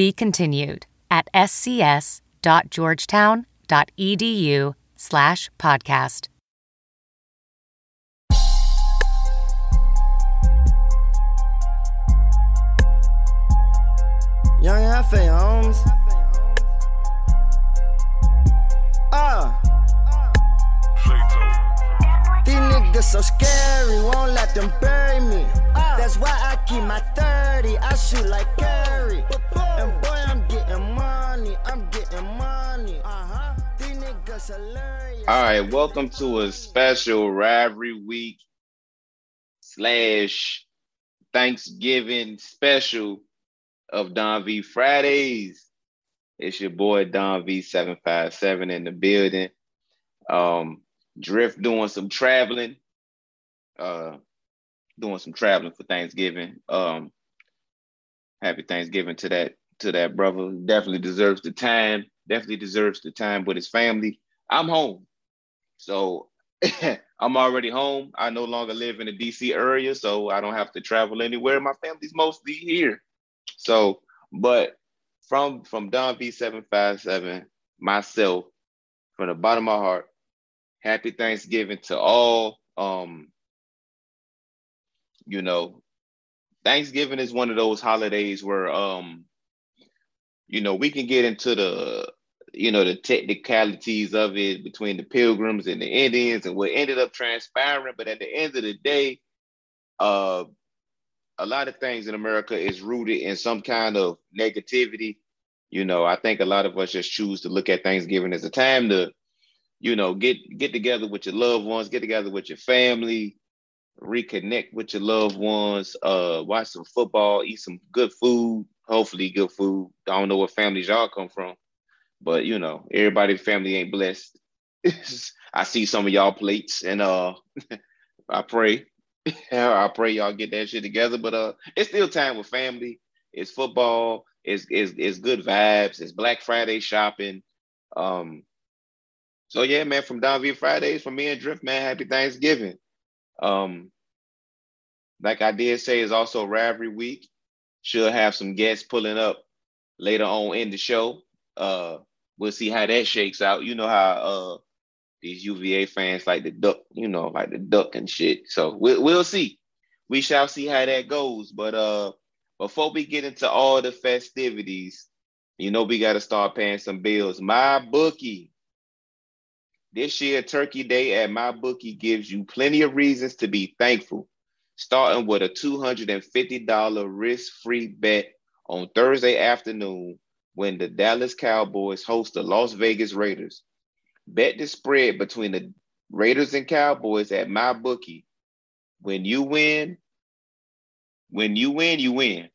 Be continued at scs.georgetown.edu slash podcast. Young Hefe, homes. Ah. Niggas so scary, won't let them bury me. That's why I keep my 30, I shoot like Curry. And boy, I'm getting money, I'm getting money. Uh-huh. These niggas hilarious. All right, welcome to a special rivalry week slash Thanksgiving special of Don V Fridays. It's your boy Don V757 in the building. Um, Drift doing some traveling, uh, doing some traveling for Thanksgiving. Um, happy Thanksgiving to that to that brother. Definitely deserves the time. Definitely deserves the time with his family. I'm home, so I'm already home. I no longer live in the DC area, so I don't have to travel anywhere. My family's mostly here. So, but from from Don V757, myself, from the bottom of my heart, happy Thanksgiving to all. Um, you know, Thanksgiving is one of those holidays where um, you know, we can get into the you know the technicalities of it between the pilgrims and the Indians and what ended up transpiring, but at the end of the day, uh a lot of things in America is rooted in some kind of negativity. You know, I think a lot of us just choose to look at Thanksgiving as a time to, you know, get get together with your loved ones, get together with your family, reconnect with your loved ones, uh, watch some football, eat some good food, hopefully good food. I don't know what families y'all come from, but you know, everybody's family ain't blessed. I see some of y'all plates and uh I pray I pray y'all get that shit together. But uh, it's still time with family. It's football. It's it's, it's good vibes. It's Black Friday shopping. Um, so yeah, man, from Don V Fridays, from me and Drift, man, happy Thanksgiving. Um, like I did say, is also Rivalry Week. Should have some guests pulling up later on in the show. Uh, we'll see how that shakes out. You know how uh these UVA fans like the duck, you know, like the duck and shit. So we'll we'll see. We shall see how that goes. But uh, before we get into all the festivities, you know, we got to start paying some bills. My bookie. This year, Turkey Day at My Bookie gives you plenty of reasons to be thankful. Starting with a $250 risk-free bet on Thursday afternoon when the Dallas Cowboys host the Las Vegas Raiders. Bet the spread between the Raiders and Cowboys at my bookie. When you win, when you win, you win.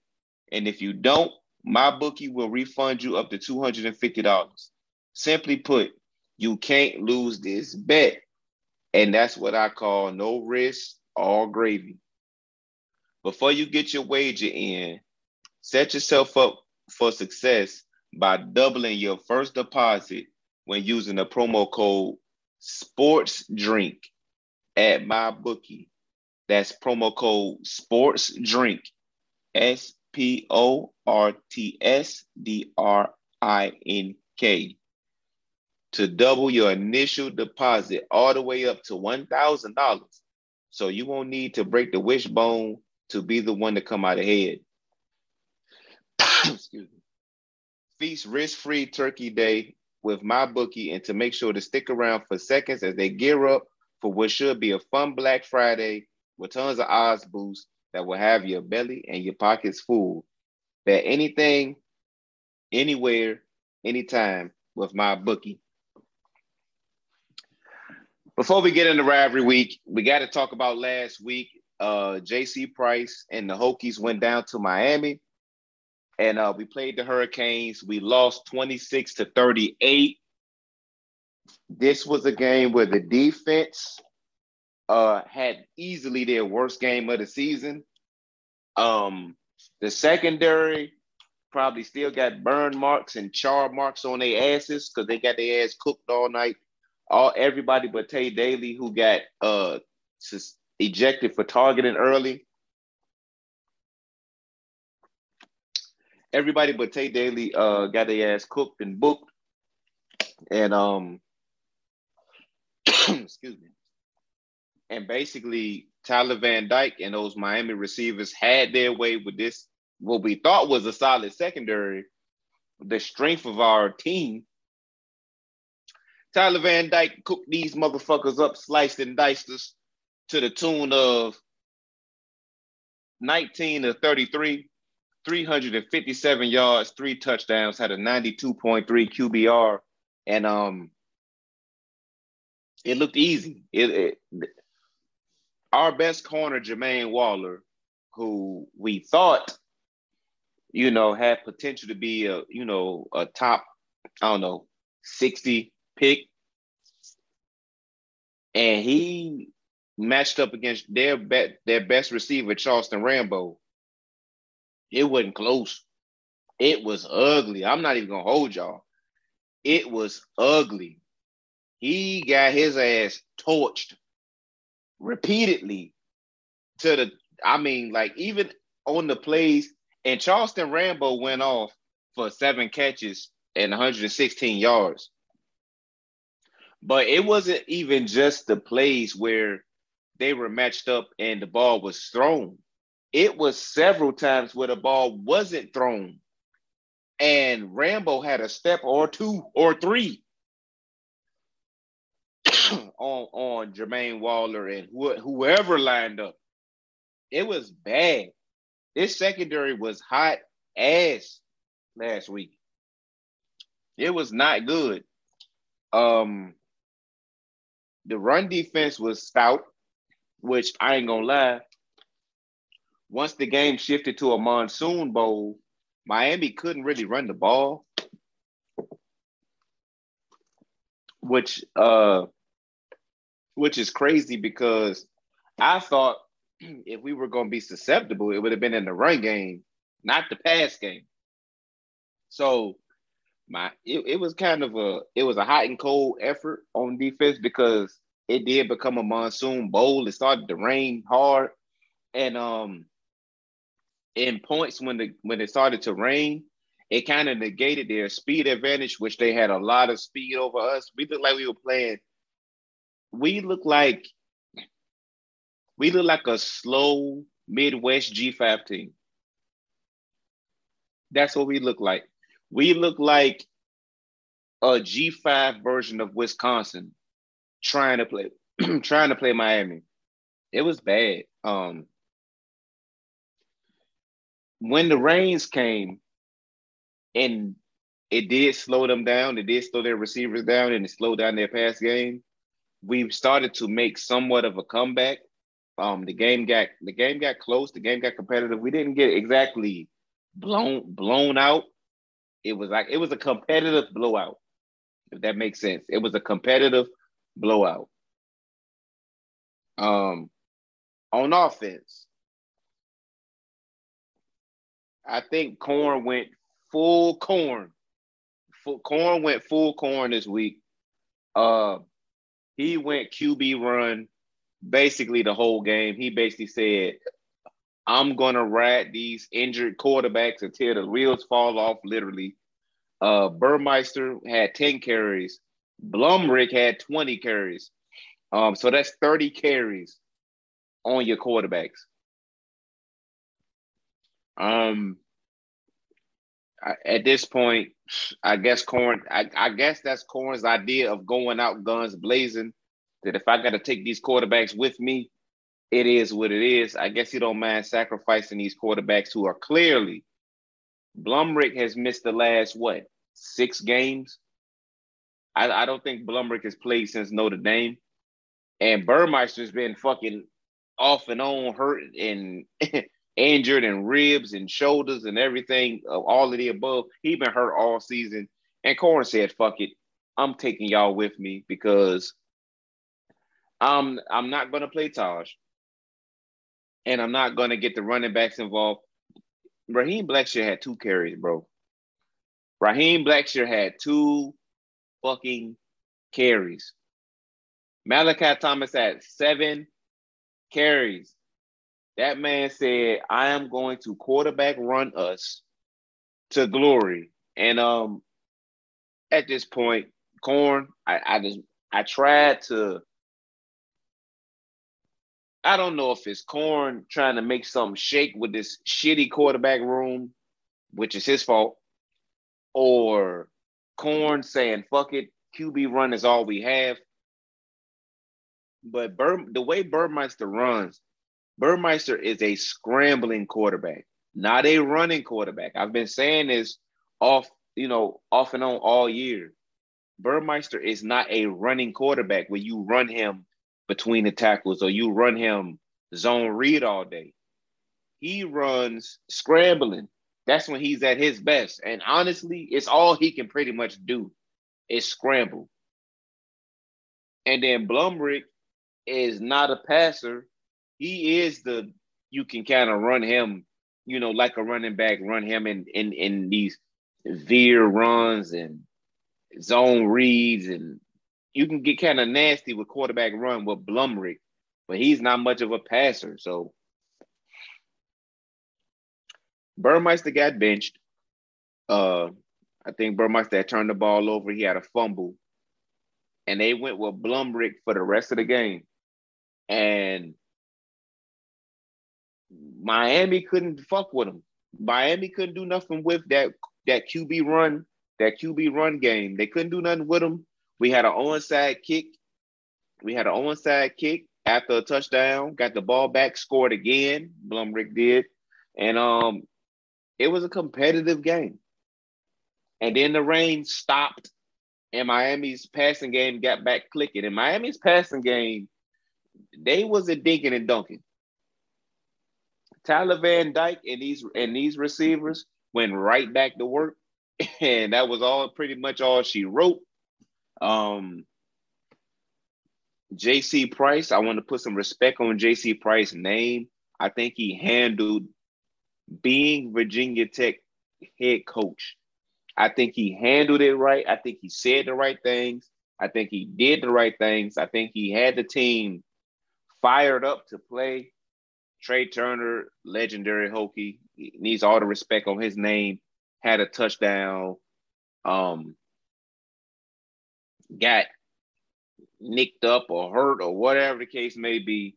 And if you don't, my bookie will refund you up to $250. Simply put, you can't lose this bet. And that's what I call no risk, all gravy. Before you get your wager in, set yourself up for success by doubling your first deposit when using the promo code sports drink at my bookie. That's promo code sports drink, S P O R T S D R I N K, to double your initial deposit all the way up to $1,000. So you won't need to break the wishbone to be the one to come out ahead. Excuse me. Feast risk free turkey day with my bookie and to make sure to stick around for seconds as they gear up for what should be a fun Black Friday with tons of odds boosts that will have your belly and your pockets full. Bet anything, anywhere, anytime with my bookie. Before we get into rivalry week, we got to talk about last week. Uh, JC Price and the Hokies went down to Miami and uh, we played the Hurricanes. We lost 26 to 38. This was a game where the defense uh, had easily their worst game of the season. Um, the secondary probably still got burn marks and char marks on their asses because they got their ass cooked all night. All everybody but Tae Daley, who got uh ejected for targeting early. Everybody but Tae Daley uh got their ass cooked and booked. And um excuse me. And basically Tyler Van Dyke and those Miami receivers had their way with this, what we thought was a solid secondary, the strength of our team. Tyler Van Dyke cooked these motherfuckers up, sliced and diced us to the tune of 19 to 33, 357 yards, three touchdowns, had a 92.3 QBR, and um, it looked easy. It, it our best corner, Jermaine Waller, who we thought, you know, had potential to be a, you know, a top, I don't know, 60 pick. And he matched up against their be- their best receiver, Charleston Rambo. It wasn't close. It was ugly. I'm not even gonna hold y'all. It was ugly. He got his ass torched repeatedly to the I mean, like even on the plays, and Charleston Rambo went off for seven catches and 116 yards. But it wasn't even just the plays where they were matched up and the ball was thrown. It was several times where the ball wasn't thrown. And Rambo had a step or two or three on on Jermaine Waller and wh- whoever lined up. It was bad. This secondary was hot ass last week. It was not good. Um, the run defense was stout, which I ain't gonna lie. Once the game shifted to a monsoon bowl, Miami couldn't really run the ball, which uh which is crazy because I thought if we were to be susceptible, it would have been in the run game, not the pass game. So my it, it was kind of a it was a hot and cold effort on defense because it did become a monsoon bowl. It started to rain hard, and um, in points when the when it started to rain, it kind of negated their speed advantage, which they had a lot of speed over us. We looked like we were playing we look like we look like a slow Midwest G5 team. That's what we look like. We look like a G5 version of Wisconsin trying to play trying to play Miami. It was bad. Um when the rains came and it did slow them down, it did slow their receivers down and it slowed down their pass game we've started to make somewhat of a comeback. Um, the game got the game got close. The game got competitive. We didn't get exactly blown blown out. It was like it was a competitive blowout. If that makes sense, it was a competitive blowout. Um, on offense, I think Corn went full corn. Full, corn went full corn this week. Uh, he went QB run basically the whole game. He basically said, I'm gonna ride these injured quarterbacks until the wheels fall off, literally. Uh Burmeister had 10 carries, Blumrick had 20 carries. Um, so that's 30 carries on your quarterbacks. Um at this point, I guess Corn. I, I, guess that's Corn's idea of going out guns blazing. That if I got to take these quarterbacks with me, it is what it is. I guess he don't mind sacrificing these quarterbacks who are clearly. Blumrick has missed the last what six games. I, I don't think Blumrick has played since Notre Dame, and Burmeister's been fucking off and on hurt and injured and ribs and shoulders and everything, uh, all of the above. He been hurt all season. And Corn said, fuck it. I'm taking y'all with me because I'm I'm not gonna play Taj. And I'm not gonna get the running backs involved. Raheem Blackshear had two carries, bro. Raheem Blackshear had two fucking carries. Malachi Thomas had seven carries. That man said, I am going to quarterback run us to glory. And um at this point, Corn, I, I just I tried to I don't know if it's Corn trying to make something shake with this shitty quarterback room, which is his fault, or Corn saying, fuck it, QB run is all we have. But Bur- the way Burmeister runs, Burmeister is a scrambling quarterback, not a running quarterback. I've been saying this off, you know, off and on all year. Burmeister is not a running quarterback where you run him between the tackles or you run him zone read all day. He runs scrambling. That's when he's at his best. And honestly, it's all he can pretty much do is scramble. And then Blumrick is not a passer. He is the you can kind of run him, you know, like a running back, run him in in in these veer runs and zone reads, and you can get kind of nasty with quarterback run with Blumrick, but he's not much of a passer. So Burmeister got benched. Uh, I think Burmeister turned the ball over. He had a fumble, and they went with Blumrick for the rest of the game. And Miami couldn't fuck with him. Miami couldn't do nothing with that that QB run, that QB run game. They couldn't do nothing with him. We had an onside kick. We had an onside kick after a touchdown. Got the ball back, scored again. Blumrick did, and um, it was a competitive game. And then the rain stopped, and Miami's passing game got back clicking. And Miami's passing game, they wasn't dinking and dunking. Tyler Van Dyke and these and these receivers went right back to work, and that was all pretty much all she wrote. Um, JC Price, I want to put some respect on JC Price's name. I think he handled being Virginia Tech head coach. I think he handled it right. I think he said the right things. I think he did the right things. I think he had the team fired up to play. Tre Turner, legendary Hokie, needs all the respect on his name. Had a touchdown. Um, got nicked up or hurt or whatever the case may be.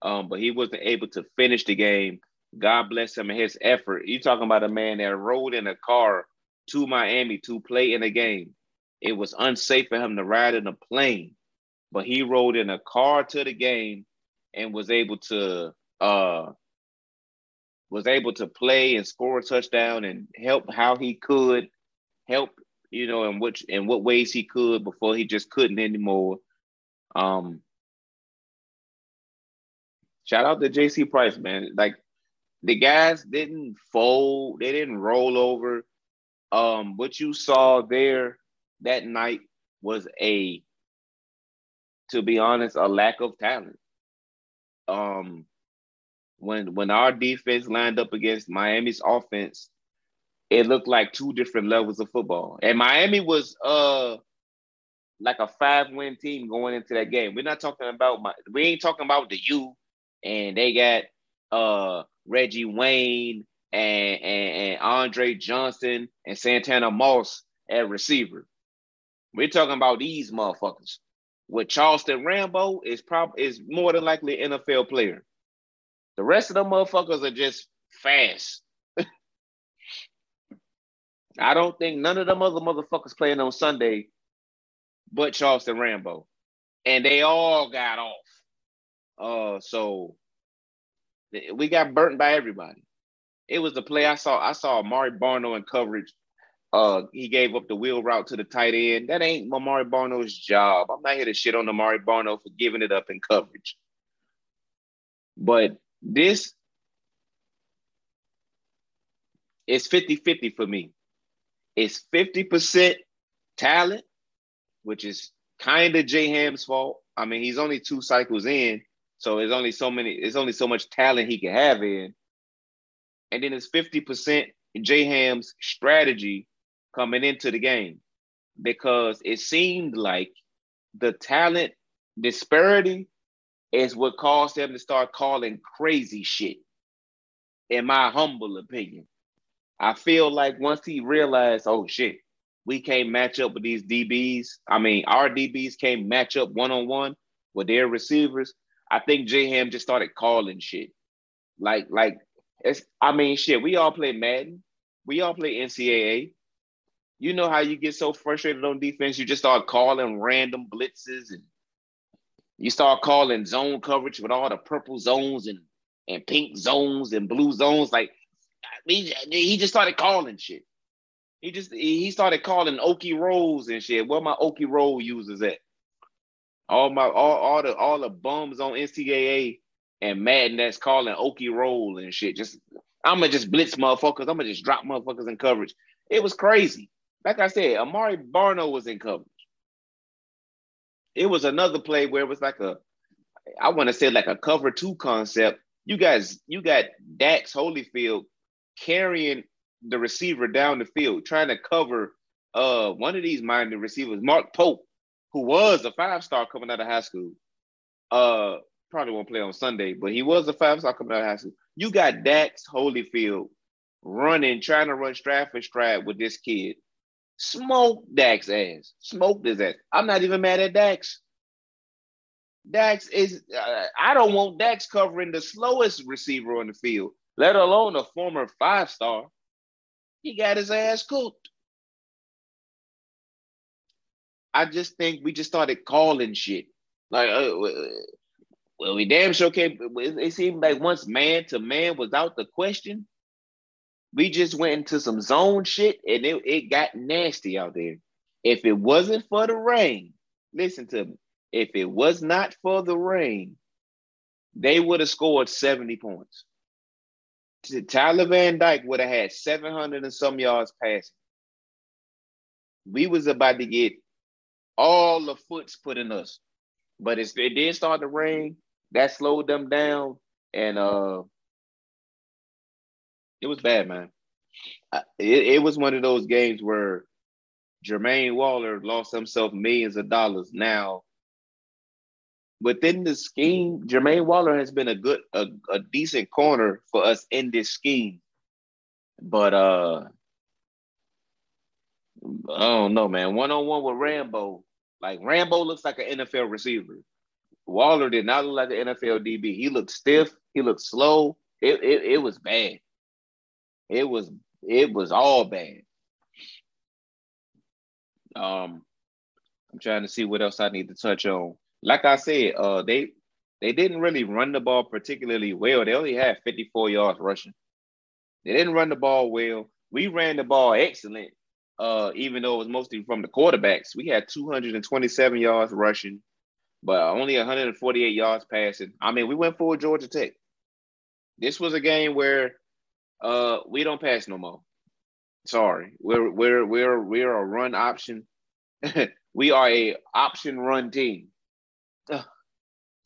Um, but he wasn't able to finish the game. God bless him and his effort. You talking about a man that rode in a car to Miami to play in a game. It was unsafe for him to ride in a plane, but he rode in a car to the game and was able to uh was able to play and score a touchdown and help how he could help you know in which in what ways he could before he just couldn't anymore. Um shout out to jc price man. Like the guys didn't fold they didn't roll over. Um what you saw there that night was a to be honest a lack of talent. Um when when our defense lined up against Miami's offense, it looked like two different levels of football. And Miami was uh like a five win team going into that game. We're not talking about my, we ain't talking about the U and they got uh Reggie Wayne and, and, and Andre Johnson and Santana Moss at receiver. We're talking about these motherfuckers. With Charleston Rambo is probably is more than likely NFL player. The rest of the motherfuckers are just fast. I don't think none of them other motherfuckers playing on Sunday but Charleston Rambo. And they all got off. Uh so we got burnt by everybody. It was the play I saw. I saw Amare Barno in coverage. Uh, he gave up the wheel route to the tight end. That ain't Amare Barno's job. I'm not here to shit on Amare Barno for giving it up in coverage. But this it's 50-50 for me. It's 50% talent, which is kind of J Ham's fault. I mean, he's only two cycles in, so there's only so many, there's only so much talent he can have in. And then it's 50% J Ham's strategy coming into the game because it seemed like the talent disparity is what caused him to start calling crazy shit, in my humble opinion. I feel like once he realized, oh shit, we can't match up with these DBs. I mean, our DBs can't match up one on one with their receivers. I think J Ham just started calling shit. Like, like it's I mean, shit, we all play Madden. We all play NCAA. You know how you get so frustrated on defense, you just start calling random blitzes and you start calling zone coverage with all the purple zones and, and pink zones and blue zones. Like he, he just started calling shit. He just he started calling Okie rolls and shit. Where my Okie roll users at? All my all, all the all the bums on NCAA and Madden that's calling Okie roll and shit. Just I'm gonna just blitz motherfuckers. I'm gonna just drop motherfuckers in coverage. It was crazy. Like I said, Amare Barno was in coverage. It was another play where it was like a, I want to say like a cover two concept. You guys, you got Dax Hollifield carrying the receiver down the field, trying to cover uh one of these minded receivers, Mark Pope, who was a five star coming out of high school. Uh, probably won't play on Sunday, but he was a five star coming out of high school. You got Dax Hollifield running, trying to run strap for strap with this kid. Smoke Dax ass. Smoke his ass. I'm not even mad at Dax. Dax is, uh, I don't want Dax covering the slowest receiver on the field, let alone a former five star. He got his ass cooked. I just think we just started calling shit. Like, uh, well, we damn sure can't. It seemed like once man to man was out the question, we just went into some zone shit and it, it got nasty out there. If it wasn't for the rain, listen to me. If it was not for the rain, they would have scored 70 points. Tyler Van Dyke would have had 700 and some yards passing. We was about to get all the foots put in us. But it did start to rain. That slowed them down. And uh it was bad, man. It, it was one of those games where Jermaine Waller lost himself millions of dollars. Now, within the scheme, Jermaine Waller has been a good, a, a decent corner for us in this scheme. But uh I don't know, man. One on one with Rambo, like Rambo looks like an NFL receiver. Waller did not look like an NFL DB. He looked stiff. He looked slow. It, it, it was bad. It was it was all bad. Um, I'm trying to see what else I need to touch on. Like I said, uh, they they didn't really run the ball particularly well. They only had 54 yards rushing. They didn't run the ball well. We ran the ball excellent, uh, even though it was mostly from the quarterbacks. We had 227 yards rushing, but only 148 yards passing. I mean, we went for Georgia Tech. This was a game where uh, we don't pass no more. Sorry, we're we're we're we're a run option. we are a option run team.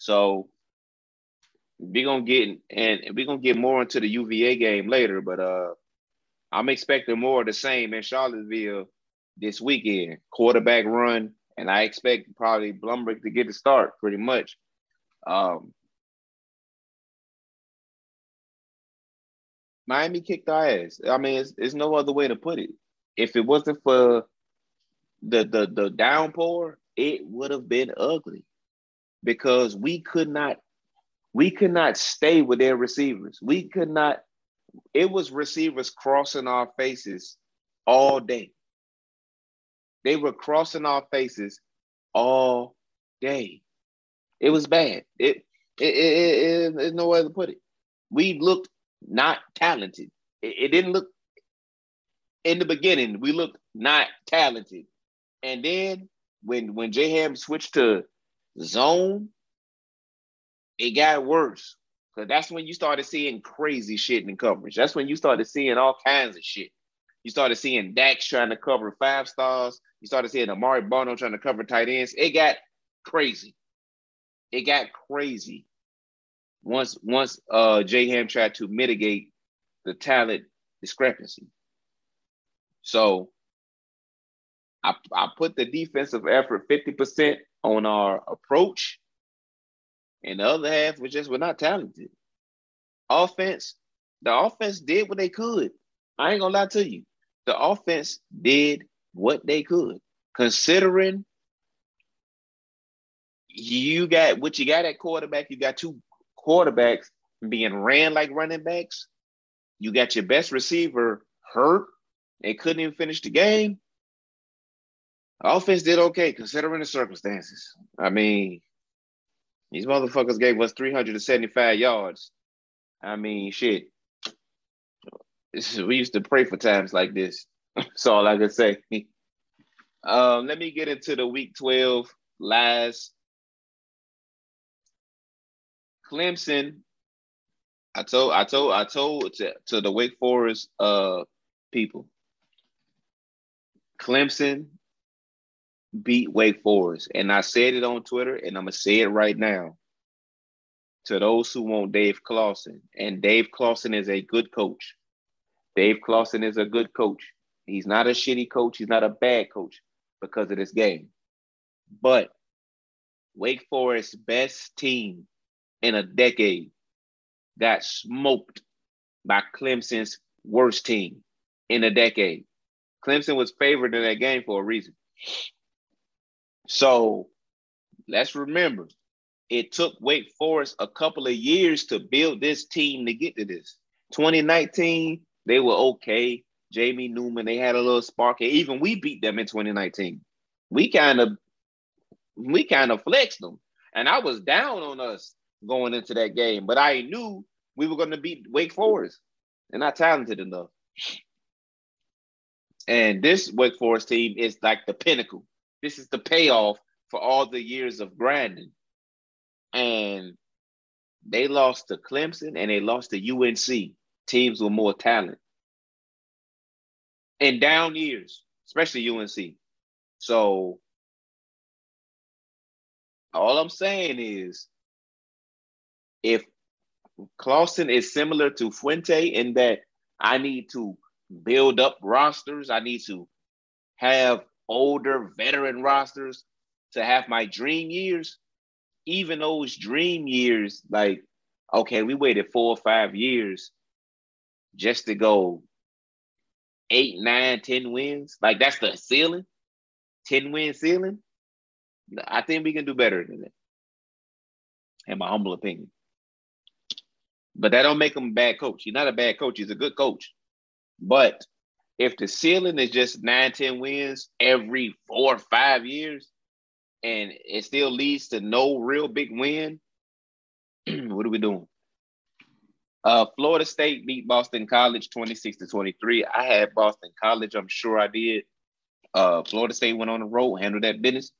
So we gonna get and we gonna get more into the UVA game later, but uh, I'm expecting more of the same in Charlottesville this weekend. Quarterback run, and I expect probably Blumberg to get the start pretty much. Um, Miami kicked our ass. I mean, it's, it's no other way to put it. If it wasn't for the the the downpour, it would have been ugly because we could not we could not stay with their receivers. We could not. It was receivers crossing our faces all day. They were crossing our faces all day. It was bad. It it, it, it, it no way to put it. We looked not talented. It, it didn't look in the beginning. We looked not talented, and then when when J Ham switched to zone, it got worse. Cause that's when you started seeing crazy shit in the coverage. That's when you started seeing all kinds of shit. You started seeing Dax trying to cover five stars. You started seeing Amare Barno trying to cover tight ends. It got crazy. It got crazy. Once once uh J Ham tried to mitigate the talent discrepancy. So I, I put the defensive effort 50% on our approach, and the other half was just we're not talented. Offense, the offense did what they could. I ain't gonna lie to you. The offense did what they could, considering you got what you got at quarterback. You got two quarterbacks being ran like running backs. You got your best receiver hurt and couldn't even finish the game. Offense did okay considering the circumstances. I mean, these motherfuckers gave us 375 yards. I mean, shit. we used to pray for times like this. That's all I can say. um, let me get into the week 12 last. Clemson. I told I told I told to, to the Wake Forest uh people. Clemson beat Wake Forest. And I said it on Twitter, and I'm gonna say it right now. To those who want Dave Clawson, and Dave Clawson is a good coach. Dave Clawson is a good coach. He's not a shitty coach. He's not a bad coach because of this game. But Wake Forest's best team in a decade got smoked by Clemson's worst team in a decade. Clemson was favored in that game for a reason. So let's remember, it took Wake Forest a couple of years to build this team to get to this. 2019, they were okay. Jamie Newman, they had a little spark. Even we beat them in 2019. We kind of we kind of flexed them. And I was down on us going into that game, but I knew we were going to beat Wake Forest. They're not talented enough. And this Wake Forest team is like the pinnacle. This is the payoff for all the years of grinding. And they lost to Clemson and they lost to UNC, teams with more talent. In down years, especially UNC. So all I'm saying is if Clawson is similar to Fuente in that I need to build up rosters, I need to have older veteran rosters to have my dream years, even those dream years, like, okay, we waited four or five years just to go eight, nine, ten wins. Like that's the ceiling, 10 win ceiling. I think we can do better than that. In my humble opinion. But that don't make him a bad coach. He's not a bad coach. He's a good coach. But if the ceiling is just nine, 10 wins every four or five years, and it still leads to no real big win, what are we doing? Uh, Florida State beat Boston College 26 to 23. I had Boston College, I'm sure I did. Uh, Florida State went on the road, handled that business.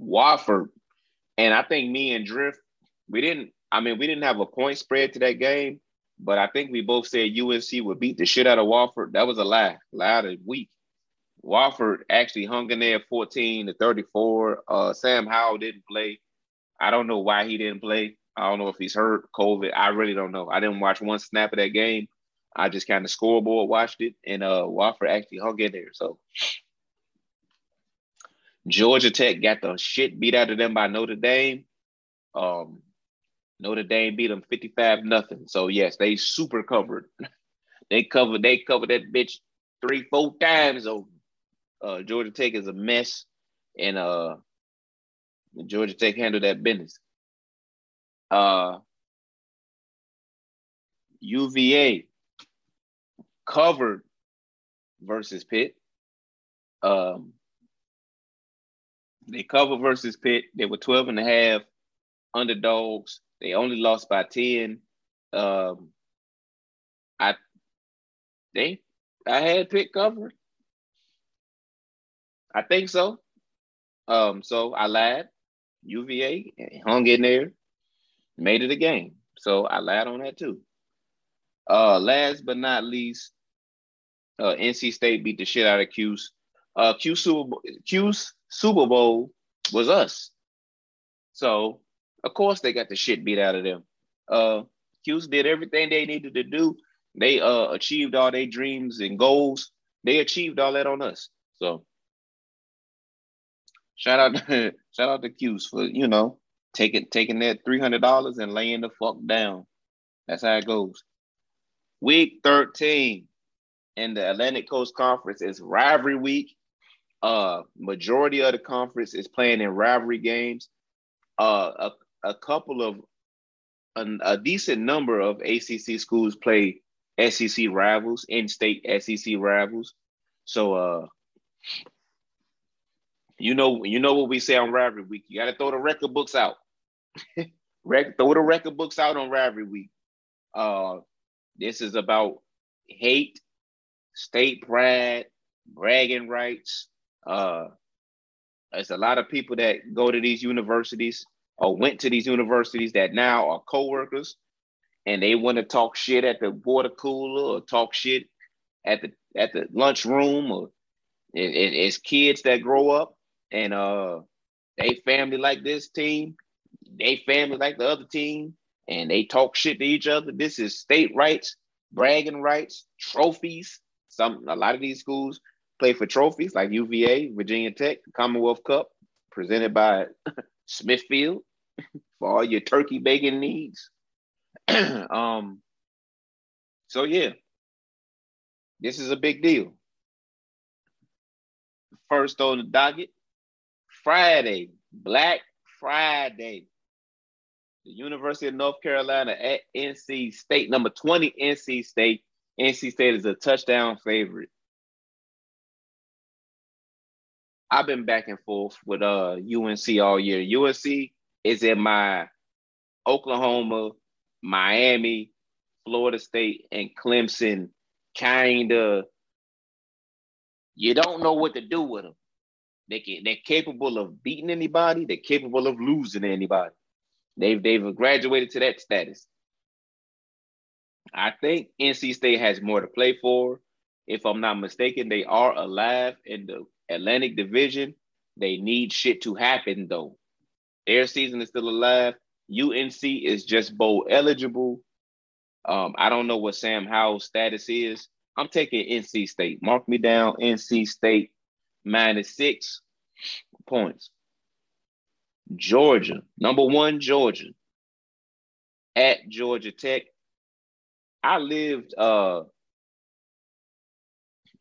Wofford, and I think me and Drift, we didn't, I mean, we didn't have a point spread to that game, but I think we both said UNC would beat the shit out of Wofford. That was a lie, lie of week. Wofford actually hung in there 14 to 34. Uh, Sam Howell didn't play. I don't know why he didn't play. I don't know if he's hurt, COVID. I really don't know. I didn't watch one snap of that game. I just kind of scoreboard watched it, and uh, Wofford actually hung in there. So Georgia Tech got the shit beat out of them by Notre Dame. Um, Notre Dame beat them 55 nothing. So yes, they super covered. they covered they covered that bitch three, four times over. Uh, Georgia Tech is a mess, and uh, Georgia Tech handled that business. Uh, UVA covered versus Pitt. Um, they covered versus Pitt. They were 12 and a half underdogs. They only lost by 10. Um, I they I had Pitt covered. I think so. Um, so I lied. UVA hung in there. made it a game. So I lied on that too. Uh, last but not least, uh, NC State beat the shit out of Cuse. Uh, Q Super Q's Super Bowl was us. So of course they got the shit beat out of them. Uh, Cuse did everything they needed to do. They uh achieved all their dreams and goals. They achieved all that on us. So shout out, shout out to Cuse for you know taking taking that three hundred dollars and laying the fuck down. That's how it goes. Week thirteen in the Atlantic Coast Conference is rivalry week. Uh, majority of the conference is playing in rivalry games. Uh, a, couple of a, a decent number of ACC schools play SEC rivals, in-state SEC rivals. So, uh, you know, you know what we say on rivalry week. You got to throw the record books out. Rec- throw the record books out on rivalry week. Uh, this is about hate, state pride, bragging rights. Uh, there's a lot of people that go to these universities or went to these universities that now are co-workers and they want to talk shit at the water cooler or talk shit at the at the lunchroom or it, it, it's kids that grow up and uh they family like this team they family like the other team and they talk shit to each other. This is state rights, bragging rights, trophies. Some a lot of these schools play for trophies like UVA, Virginia Tech, Commonwealth Cup, presented by Smithfield for all your turkey bacon needs. um, so yeah, this is a big deal. First on the docket, Friday, Black Friday the University of North Carolina at NC State, number 20 NC State. NC State is a touchdown favorite. I've been back and forth with uh UNC all year. UNC is in my Oklahoma, Miami, Florida State, and Clemson kind of. You don't know what to do with them. They can, they're capable of beating anybody. They're capable of losing anybody. They've they've graduated to that status. I think NC State has more to play for. If I'm not mistaken, they are alive in the Atlantic Division. They need shit to happen though. Their season is still alive. UNC is just bowl eligible. Um, I don't know what Sam Howell's status is. I'm taking NC State. Mark me down. NC State minus six points. Georgia, number one, Georgia, at Georgia Tech. I lived uh,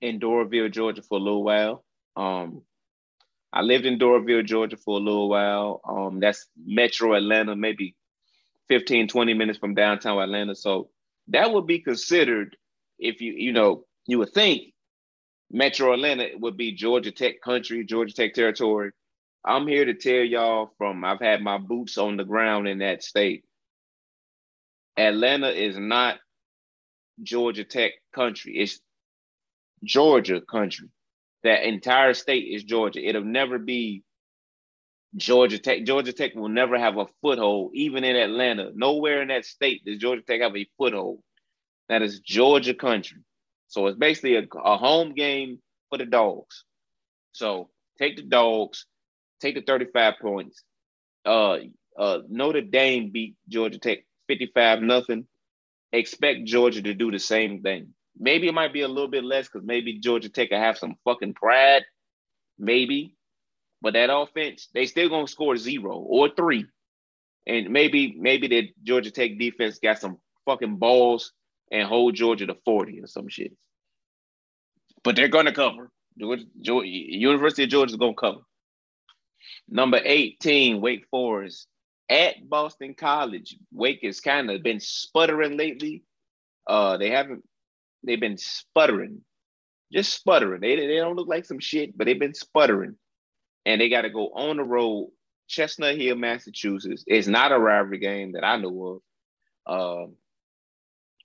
in Doraville, Georgia for a little while. Um, I lived in Doraville, Georgia for a little while. Um, that's Metro Atlanta, maybe 15, 20 minutes from downtown Atlanta. So that would be considered if you, you know, you would think Metro Atlanta would be Georgia Tech country, Georgia Tech territory. I'm here to tell y'all from I've had my boots on the ground in that state. Atlanta is not Georgia Tech country. It's Georgia country. That entire state is Georgia. It'll never be Georgia Tech. Georgia Tech will never have a foothold, even in Atlanta. Nowhere in that state does Georgia Tech have a foothold. That is Georgia country. So it's basically a, a home game for the dogs. So take the dogs, take the 35 points. Uh, uh, Notre Dame beat Georgia Tech 55 nothing. Expect Georgia to do the same thing. Maybe it might be a little bit less because maybe Georgia Tech will have some fucking pride. Maybe. But that offense, they still gonna score zero or three. And maybe, maybe the Georgia Tech defense got some fucking balls and hold Georgia to 40 or some shit. But they're gonna cover. Georgia, Georgia, University of Georgia is gonna cover. Number 18, Wake Forest at Boston College. Wake has kind of been sputtering lately. Uh, they haven't, they've been sputtering, just sputtering. They, they don't look like some shit, but they've been sputtering. And they got to go on the road, Chestnut Hill, Massachusetts. It's not a rivalry game that I know of. Um,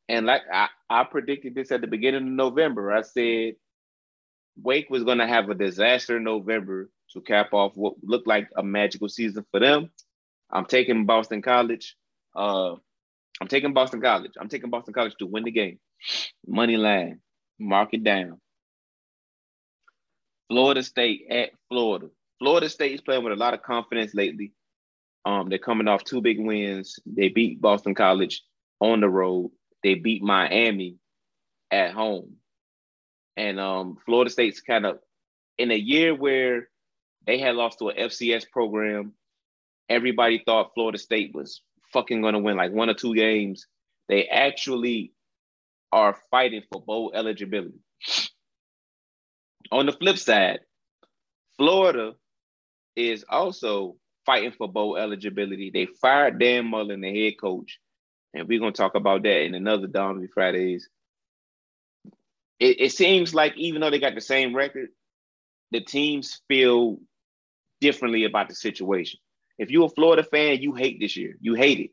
and like I, I predicted this at the beginning of November, I said Wake was going to have a disaster in November to cap off what looked like a magical season for them. I'm taking Boston College. Uh, I'm taking Boston College. I'm taking Boston College to win the game. Money line, mark it down. Florida State at Florida. Florida State is playing with a lot of confidence lately. Um, they're coming off two big wins. They beat Boston College on the road. They beat Miami at home. And um, Florida State's kind of in a year where they had lost to an FCS program. Everybody thought Florida State was fucking going to win like one or two games. They actually are fighting for bowl eligibility. On the flip side, Florida is also fighting for bowl eligibility. They fired Dan Mullen, the head coach, and we're gonna talk about that in another Donovan Fridays. It, it seems like even though they got the same record, the teams feel differently about the situation. If you're a Florida fan, you hate this year. You hate it.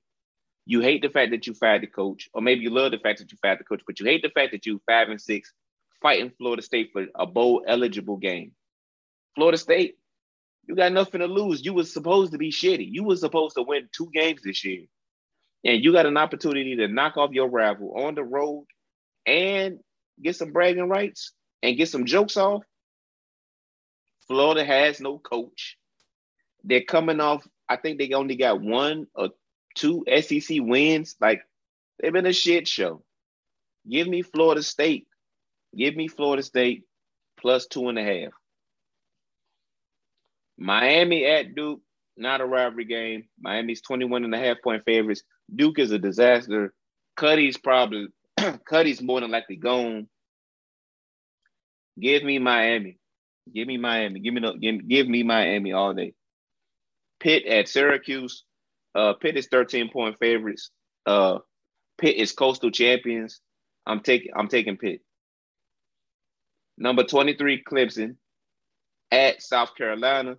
You hate the fact that you fired the coach, or maybe you love the fact that you fired the coach, but you hate the fact that you five and six fighting Florida State for a bowl eligible game. Florida State, you got nothing to lose. You was supposed to be shitty. You was supposed to win two games this year. And you got an opportunity to knock off your rival on the road and get some bragging rights and get some jokes off. Florida has no coach. They're coming off, I think they only got one or two SEC wins. Like they've been a shit show. Give me Florida State. Give me Florida State plus two and a half. Miami at Duke, not a rivalry game. Miami's 21 and a half point favorites. Duke is a disaster. Cuddy's probably Cuddy's more than likely gone. Give me Miami. Give me Miami. Give me no, give, give me Miami all day. Pitt at Syracuse. Uh, Pitt is 13 point favorites. Uh, Pitt is coastal champions. I'm taking I'm taking Pitt. Number 23, Clemson at South Carolina.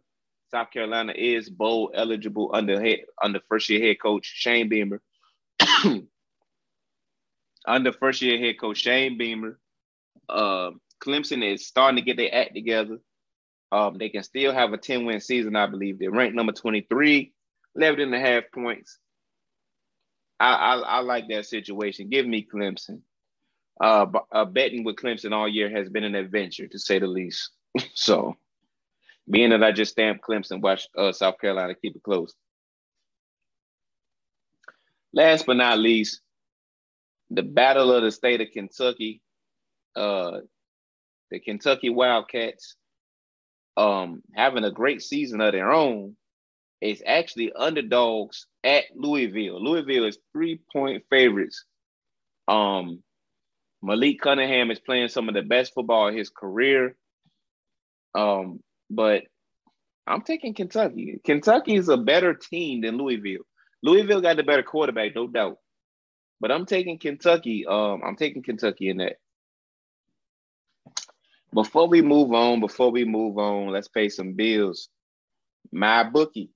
South Carolina is bowl eligible under head, under first year head coach Shane Beamer. under first year head coach Shane Beamer. Uh, Clemson is starting to get their act together. Um, they can still have a 10 win season, I believe. They're ranked number 23, 11 and a half points. I, I, I like that situation. Give me Clemson. Uh, uh, betting with Clemson all year has been an adventure, to say the least. so being that I just stamped Clemson, watch uh, South Carolina keep it close. Last but not least, the battle of the state of Kentucky. Uh, the Kentucky Wildcats um, having a great season of their own is actually underdogs at Louisville. Louisville is three point favorites. Um, Malik Cunningham is playing some of the best football of his career. Um, but I'm taking Kentucky. Kentucky is a better team than Louisville. Louisville got the better quarterback, no doubt. But I'm taking Kentucky. Um, I'm taking Kentucky in that. Before we move on, before we move on, let's pay some bills. My bookie.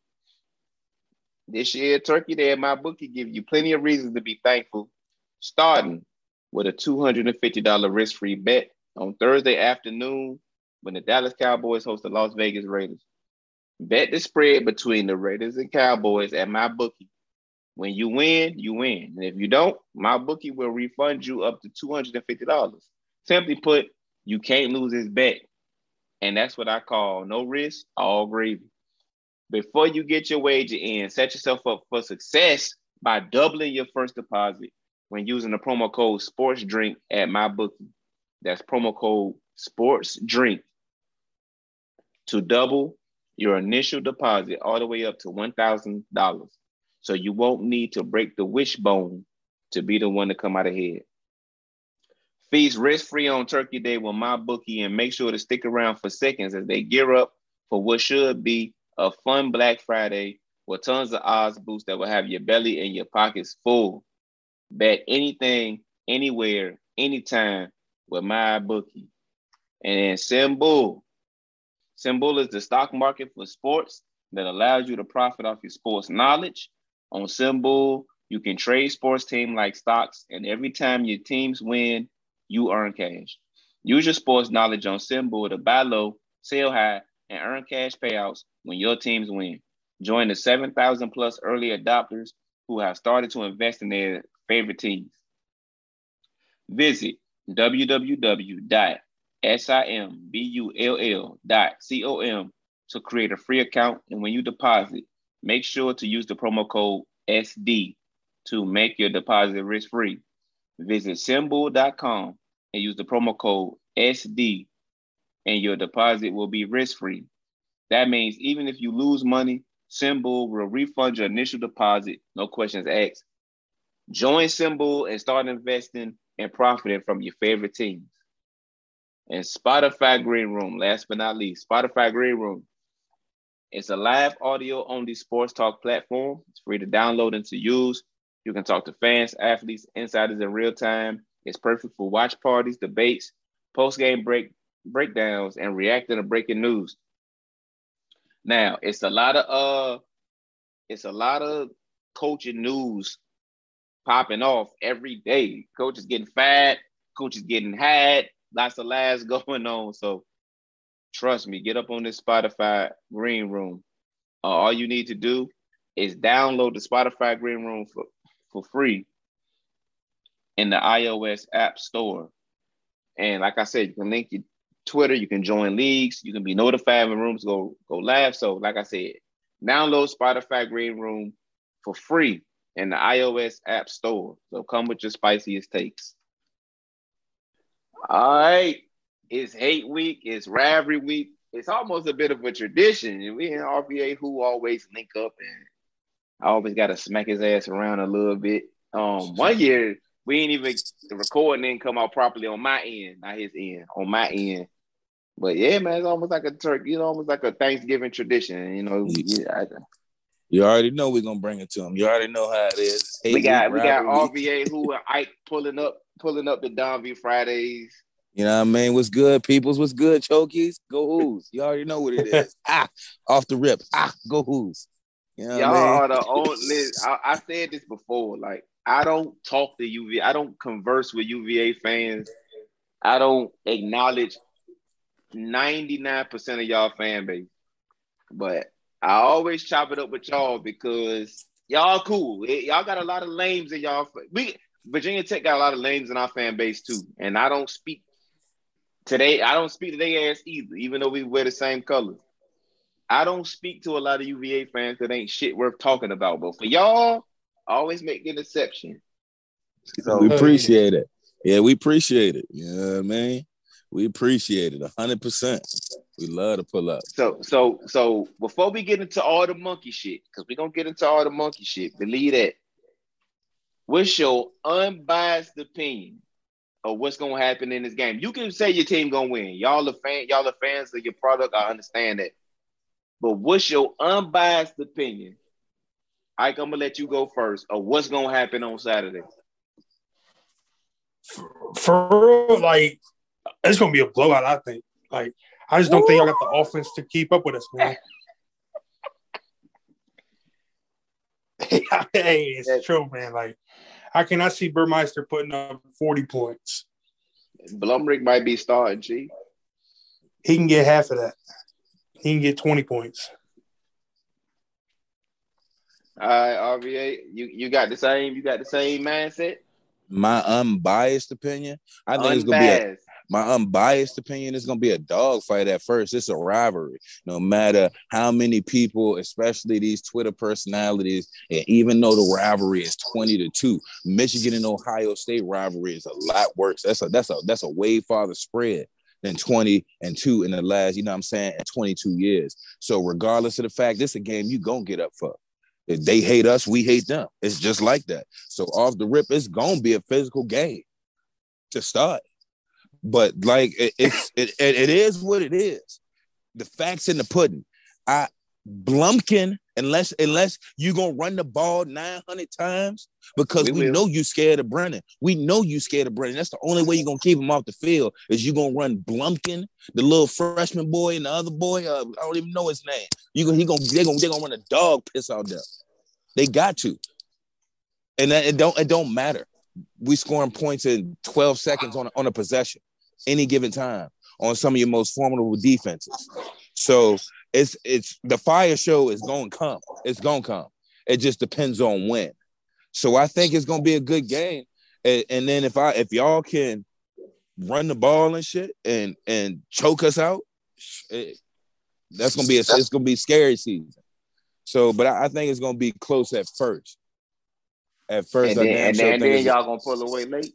This year, Turkey Day my bookie give you plenty of reasons to be thankful. Starting with a $250 risk-free bet on Thursday afternoon when the Dallas Cowboys host the Las Vegas Raiders. Bet the spread between the Raiders and Cowboys at my bookie. When you win, you win. And if you don't, my bookie will refund you up to $250. Simply put, you can't lose this bet. And that's what I call no risk, all gravy. Before you get your wager in, set yourself up for success by doubling your first deposit when using the promo code sports drink at my bookie. That's promo code sports drink to double your initial deposit all the way up to $1,000. So you won't need to break the wishbone to be the one to come out ahead. Feast risk free on Turkey Day with my bookie and make sure to stick around for seconds as they gear up for what should be a fun Black Friday with tons of odds boosts that will have your belly and your pockets full. Bet anything, anywhere, anytime with my bookie. And then Symbol. SimBull is the stock market for sports that allows you to profit off your sports knowledge. On SimBull, you can trade sports team like stocks, and every time your teams win, you earn cash. Use your sports knowledge on SimBull to buy low, sell high, and earn cash payouts when your teams win. Join the 7,000 plus early adopters who have started to invest in their favorite teams. Visit www.simbull.com to create a free account. And when you deposit, make sure to use the promo code SD to make your deposit risk free. Visit simbull.com and use the promo code SD, and your deposit will be risk free. That means even if you lose money, SimBull will refund your initial deposit, no questions asked. Join SimBull and start investing and profiting from your favorite teams. And Spotify Green Room, last but not least, Spotify Green Room. It's a live audio only sports talk platform. It's free to download and to use. You can talk to fans, athletes, insiders in real time. It's perfect for watch parties, debates, post game break breakdowns, and reacting to breaking news. Now, it's a lot of uh, it's a lot of coaching news popping off every day. Coaches getting fat, coaches getting had, lots of laughs going on. So trust me, get up on this Spotify green room. Uh, all you need to do is download the Spotify green room for, for free in the iOS app store. And like I said, you can link your Twitter, you can join leagues, you can be notified when rooms go go live. So, like I said, download Spotify Green Room for free in the iOS App Store. So come with your spiciest takes. All right. It's hate week, it's rivalry week. It's almost a bit of a tradition. We in RVA who always link up and I always gotta smack his ass around a little bit. Um one year we ain't even the recording didn't come out properly on my end, not his end, on my end. But yeah, man, it's almost like a turkey, you know, almost like a Thanksgiving tradition. You know, yeah, I, you already know we're gonna bring it to them. You already know how it is. we got we got RVA who are Ike pulling up pulling up the Donview Fridays. You know what I mean? What's good, peoples? What's good, chokies? Go who's. You already know what it is. ah, off the rip. Ah, go who's. You know Y'all I mean? are the only. I, I said this before. Like I don't talk to UVA. I don't converse with UVA fans. I don't acknowledge 99% of y'all fan base. But I always chop it up with y'all because y'all cool. Y'all got a lot of lames in y'all. We Virginia Tech got a lot of lames in our fan base too. And I don't speak today. I don't speak to their ass either, even though we wear the same colors. I don't speak to a lot of UVA fans that ain't shit worth talking about. But for y'all, always make the exception. So we uh, appreciate it. Yeah, we appreciate it. You know what I mean? We appreciate it hundred percent. We love to pull up. So so so before we get into all the monkey shit, because we're gonna get into all the monkey shit, believe that. What's your unbiased opinion of what's gonna happen in this game? You can say your team gonna win. Y'all are fan, y'all are fans of your product. I understand that. But what's your unbiased opinion? Ike, I'm gonna let you go first of what's gonna happen on Saturday. For, for like it's gonna be a blowout. I think. Like, I just don't Ooh. think I got the offense to keep up with us, man. hey, it's true, man. Like, I cannot see Burmeister putting up forty points. Blumrick might be starting, G. He can get half of that. He can get twenty points. All right, RVA, you you got the same. You got the same mindset. My unbiased opinion, I think Unbiased. it's gonna be a my unbiased opinion is going to be a dogfight at first. It's a rivalry. No matter how many people, especially these Twitter personalities, and even though the rivalry is 20 to 2, Michigan and Ohio State rivalry is a lot worse. That's a that's a that's a way farther spread than 20 and 2 in the last, you know what I'm saying, 22 years. So regardless of the fact, this is a game you gonna get up for. If they hate us, we hate them. It's just like that. So off the rip, it's gonna be a physical game to start. But like it, it's it, it is what it is. The facts in the pudding. I Blumpkin, unless unless you gonna run the ball 900 times because we, we know you scared of Brennan. We know you scared of Brennan. That's the only way you're gonna keep him off the field is you gonna run Blumpkin, the little freshman boy, and the other boy. Uh, I don't even know his name. You gonna he gonna they gonna they gonna run a dog piss out there. They got to, and that, it don't it don't matter. We scoring points in 12 seconds on a, on a possession any given time on some of your most formidable defenses. So it's it's the fire show is gonna come. It's gonna come. It just depends on when. So I think it's gonna be a good game. And, and then if I if y'all can run the ball and shit and and choke us out, it, that's gonna be a, it's gonna be scary season. So, but I, I, think it's gonna be close at first. At first, and then, and then, and then y'all gonna pull away late.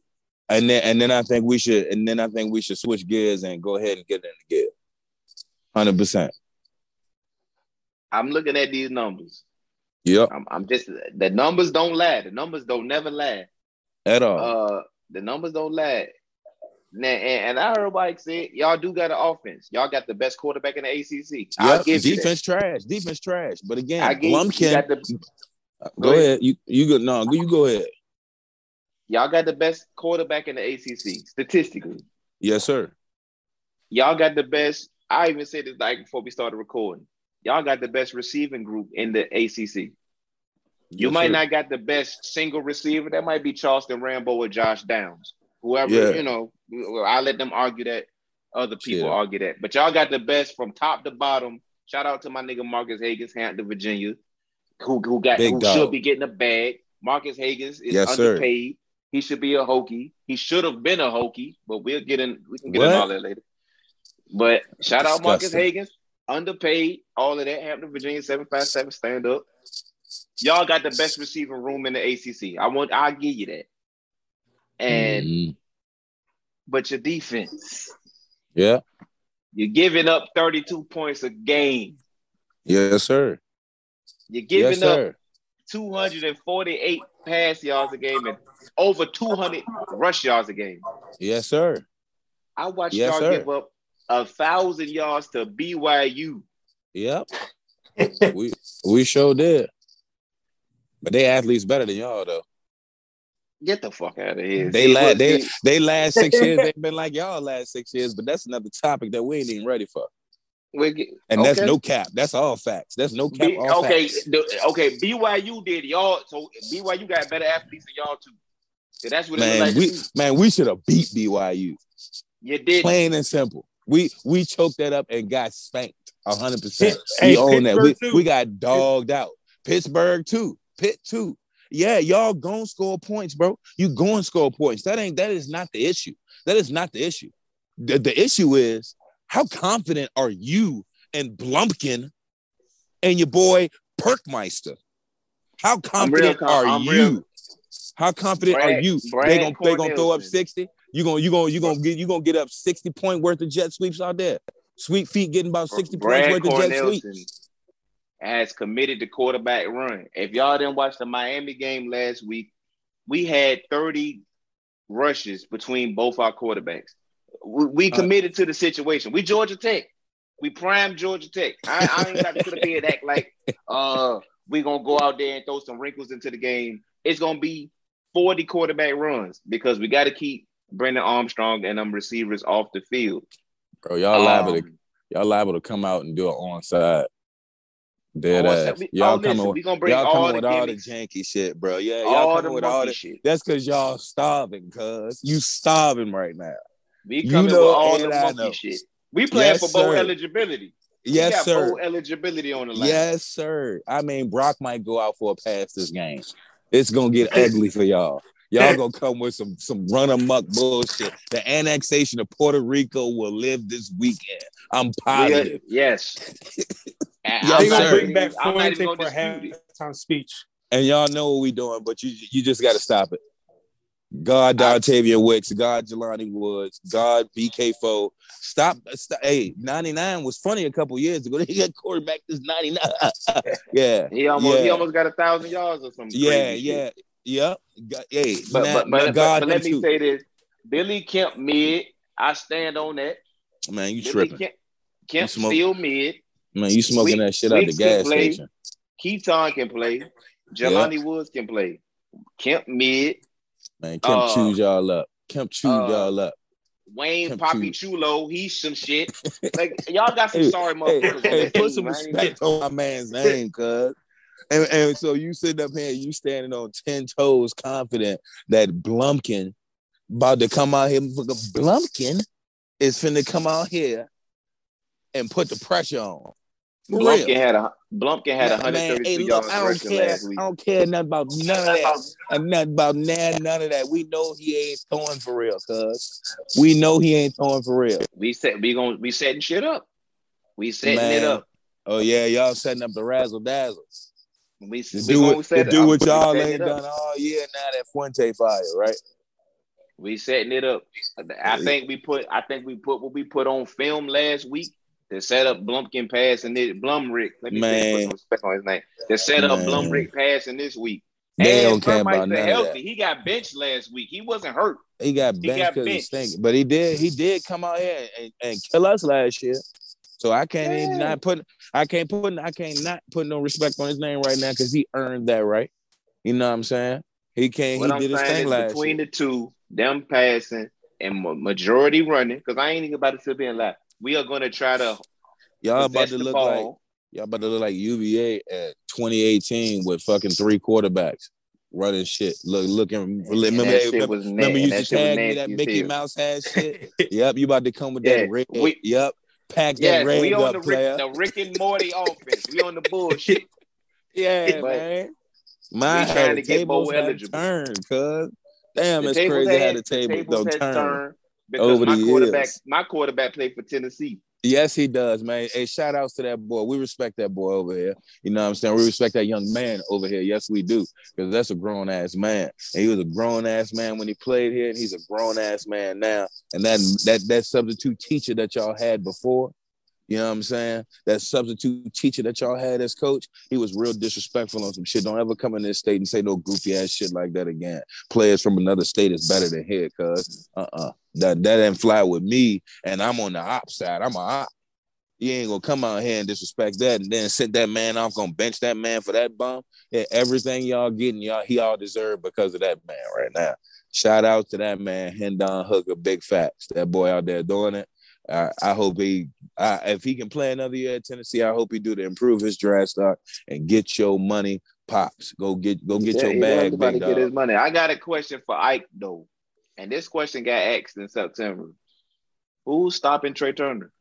And then and then I think we should and then I think we should switch gears and go ahead and get in the gear. Hundred percent. I'm looking at these numbers. Yep. I'm, I'm, just the numbers don't lie. The numbers don't never lie. At all. Uh the numbers don't lie. Now, and, and I heard Mike say y'all do got an offense. Y'all got the best quarterback in the ACC. Yep. defense trash. Defense trash. But again, I give, Blumpkin. The, go, go ahead. ahead. You you go no. You go ahead. Y'all got the best quarterback in the ACC statistically. Yes, sir. Y'all got the best. I even said this like before we started recording. Y'all got the best receiving group in the ACC. You yes, might sir. not got the best single receiver. That might be Charleston Rambo or Josh Downs. Whoever, yeah. you know, I let them argue that. Other people yeah. argue that. But y'all got the best from top to bottom. Shout out to my nigga Marcus Hagans, Hampton, Virginia, who, who got Big who dog. should be getting a bag. Marcus Hagans is yes, underpaid. Sir. He should be a hokey. He should have been a hokey, but we'll get in. We can get what? in all that later. But shout Disgusting. out Marcus Hagans, underpaid, all of that. Hampton, Virginia, seven five seven, stand up. Y'all got the best receiving room in the ACC. I want. I'll give you that. And mm-hmm. but your defense, yeah, you're giving up 32 points a game. Yes, sir. You're giving yes, up 248 pass yards a game and over 200 rush yards a game. Yes, sir. I watched yes, y'all sir. give up a thousand yards to BYU. Yep. we we sure did. But they athletes better than y'all though. Get the fuck out of here. They last they, they last six years. They've been like y'all last six years, but that's another topic that we ain't even ready for. Get, and okay. that's no cap. That's all facts. That's no cap. B, okay, the, okay. BYU did y'all. So BYU got better athletes than y'all too. So that's what man. Like we man, we should have beat BYU. You did plain and simple. We we choked that up and got spanked hundred percent. We own that. We, we got dogged out. Pittsburgh too. Pitt too. Yeah, y'all going to score points, bro. You going to score points. That ain't that is not the issue. That is not the issue. The, the issue is how confident are you and Blumpkin and your boy Perkmeister? How confident com- are I'm you? Real. How confident Brad, are you? Brad they gonna they gonna throw up 60? You gonna you gonna you gonna get you gonna get up 60 point worth of jet sweeps out there. Sweet feet getting about 60 Brad points worth of jet sweeps. Has committed the quarterback run. If y'all didn't watch the Miami game last week, we had 30 rushes between both our quarterbacks. We, we uh, committed uh, to the situation. We Georgia Tech. We prime Georgia Tech. I, I ain't got to put a act like uh we gonna go out there and throw some wrinkles into the game. It's gonna be 40 quarterback runs because we got to keep Brennan Armstrong and them receivers off the field. Bro, y'all um, liable to y'all liable to come out and do it onside. Dead ass. y'all oh, coming, with, y'all coming with all the janky shit, bro. Yeah, y'all all coming with all the shit. That's because y'all starving, cuz you starving right now. We coming you know, with all the monkey shit. We playing yes, for bowl eligibility. Yes, sir. Bowl eligibility on the line. Yes, sir. I mean, Brock might go out for a pass this game. It's gonna get ugly for y'all. Y'all gonna come with some some run amok bullshit. The annexation of Puerto Rico will live this weekend. I'm positive. yes. y'all gonna bring back Fuente for a halftime speech. And y'all know what we doing, but you you just got to stop it. God Dontayvion Wicks, God Jelani Woods, God BK Foe. Stop, stop. Hey, 99 was funny a couple years ago. They got quarterback this 99. yeah. He almost yeah. he almost got a thousand yards or something. Yeah, yeah. Shit. Yep. Hey, but, but, but, but, let me too. say this. Billy Kemp mid. I stand on that. Man, you Billy tripping. Kemp, Kemp you still mid. Man, you smoking Sweet, that shit out the gas station. Keaton can play. Jelani. Woods can play. Kemp mid. Man, Kemp uh, chews y'all up. Kemp chews uh, y'all up. Wayne Kemp Poppy Chulo, he's some shit. Like y'all got some hey, sorry motherfuckers. Hey, hey, put some respect on my man's name, cuz. And, and, so you sitting up here, you standing on 10 toes, confident that Blumpkin about to come out here. Blumpkin is finna come out here and put the pressure on. Blumpkin had a Blumpkin had man, 132 hey, yards I don't care. last week. I don't care nothing about none of that. nothing about none, none of that. We know he ain't throwing for real, cuz we know he ain't throwing for real. We set we gonna we setting shit up. We setting man. it up. Oh yeah, y'all setting up the razzle dazzle. We, to we do, it, to do what y'all ain't done all year now. That Fuente fire, right? We setting it up. I think we put. I think we put what we put on film last week to set up Blumpkin passing it. Blumrick. Let me Man. put some respect on his name. To set up Blumrick passing this week. They and don't care about none healthy. He got benched last week. He wasn't hurt. He got benched because he stink. But he did. He did come out here and, and kill us last year. So I can't yeah. even not put. I can't put. I can't not put no respect on his name right now because he earned that right. You know what I'm saying? He can't. What he I'm did his thing last between year. the two, them passing and majority running, because I ain't even about to sit here and laugh. We are going to try to y'all about to look ball. like y'all about to look like UVA at 2018 with fucking three quarterbacks running shit. Look, looking. Remember, that shit remember, remember you used to tag me that Mickey Mouse had shit. yep, you about to come with yeah, that. We, yep, pack that yes, we on up, the. Rick, the Rick and Morty offense. We on the bullshit. yeah, man. My had to get more eligible. Turn, cuz. Damn, the it's crazy had, how the table the don't turn because my quarterback, years. my quarterback played for Tennessee. Yes, he does, man. Hey, shout outs to that boy. We respect that boy over here. You know what I'm saying? We respect that young man over here. Yes, we do. Because that's a grown ass man. And he was a grown ass man when he played here, and he's a grown ass man now. And that that that substitute teacher that y'all had before, you know what I'm saying? That substitute teacher that y'all had as coach, he was real disrespectful on some shit. Don't ever come in this state and say no goofy ass shit like that again. Players from another state is better than here, cuz uh-uh. That that didn't fly with me. And I'm on the op side. I'm a op. You ain't gonna come out here and disrespect that and then sit that man off, gonna bench that man for that bump. Yeah, everything y'all getting, y'all he all deserve because of that man right now. Shout out to that man, Hendon Hooker, big facts. That boy out there doing it. I, I hope he, I, if he can play another year at Tennessee, I hope he do to improve his draft stock and get your money, pops. Go get, go get yeah, your bag, about to get his money. I got a question for Ike though, and this question got asked in September. Who's stopping Tre Turner?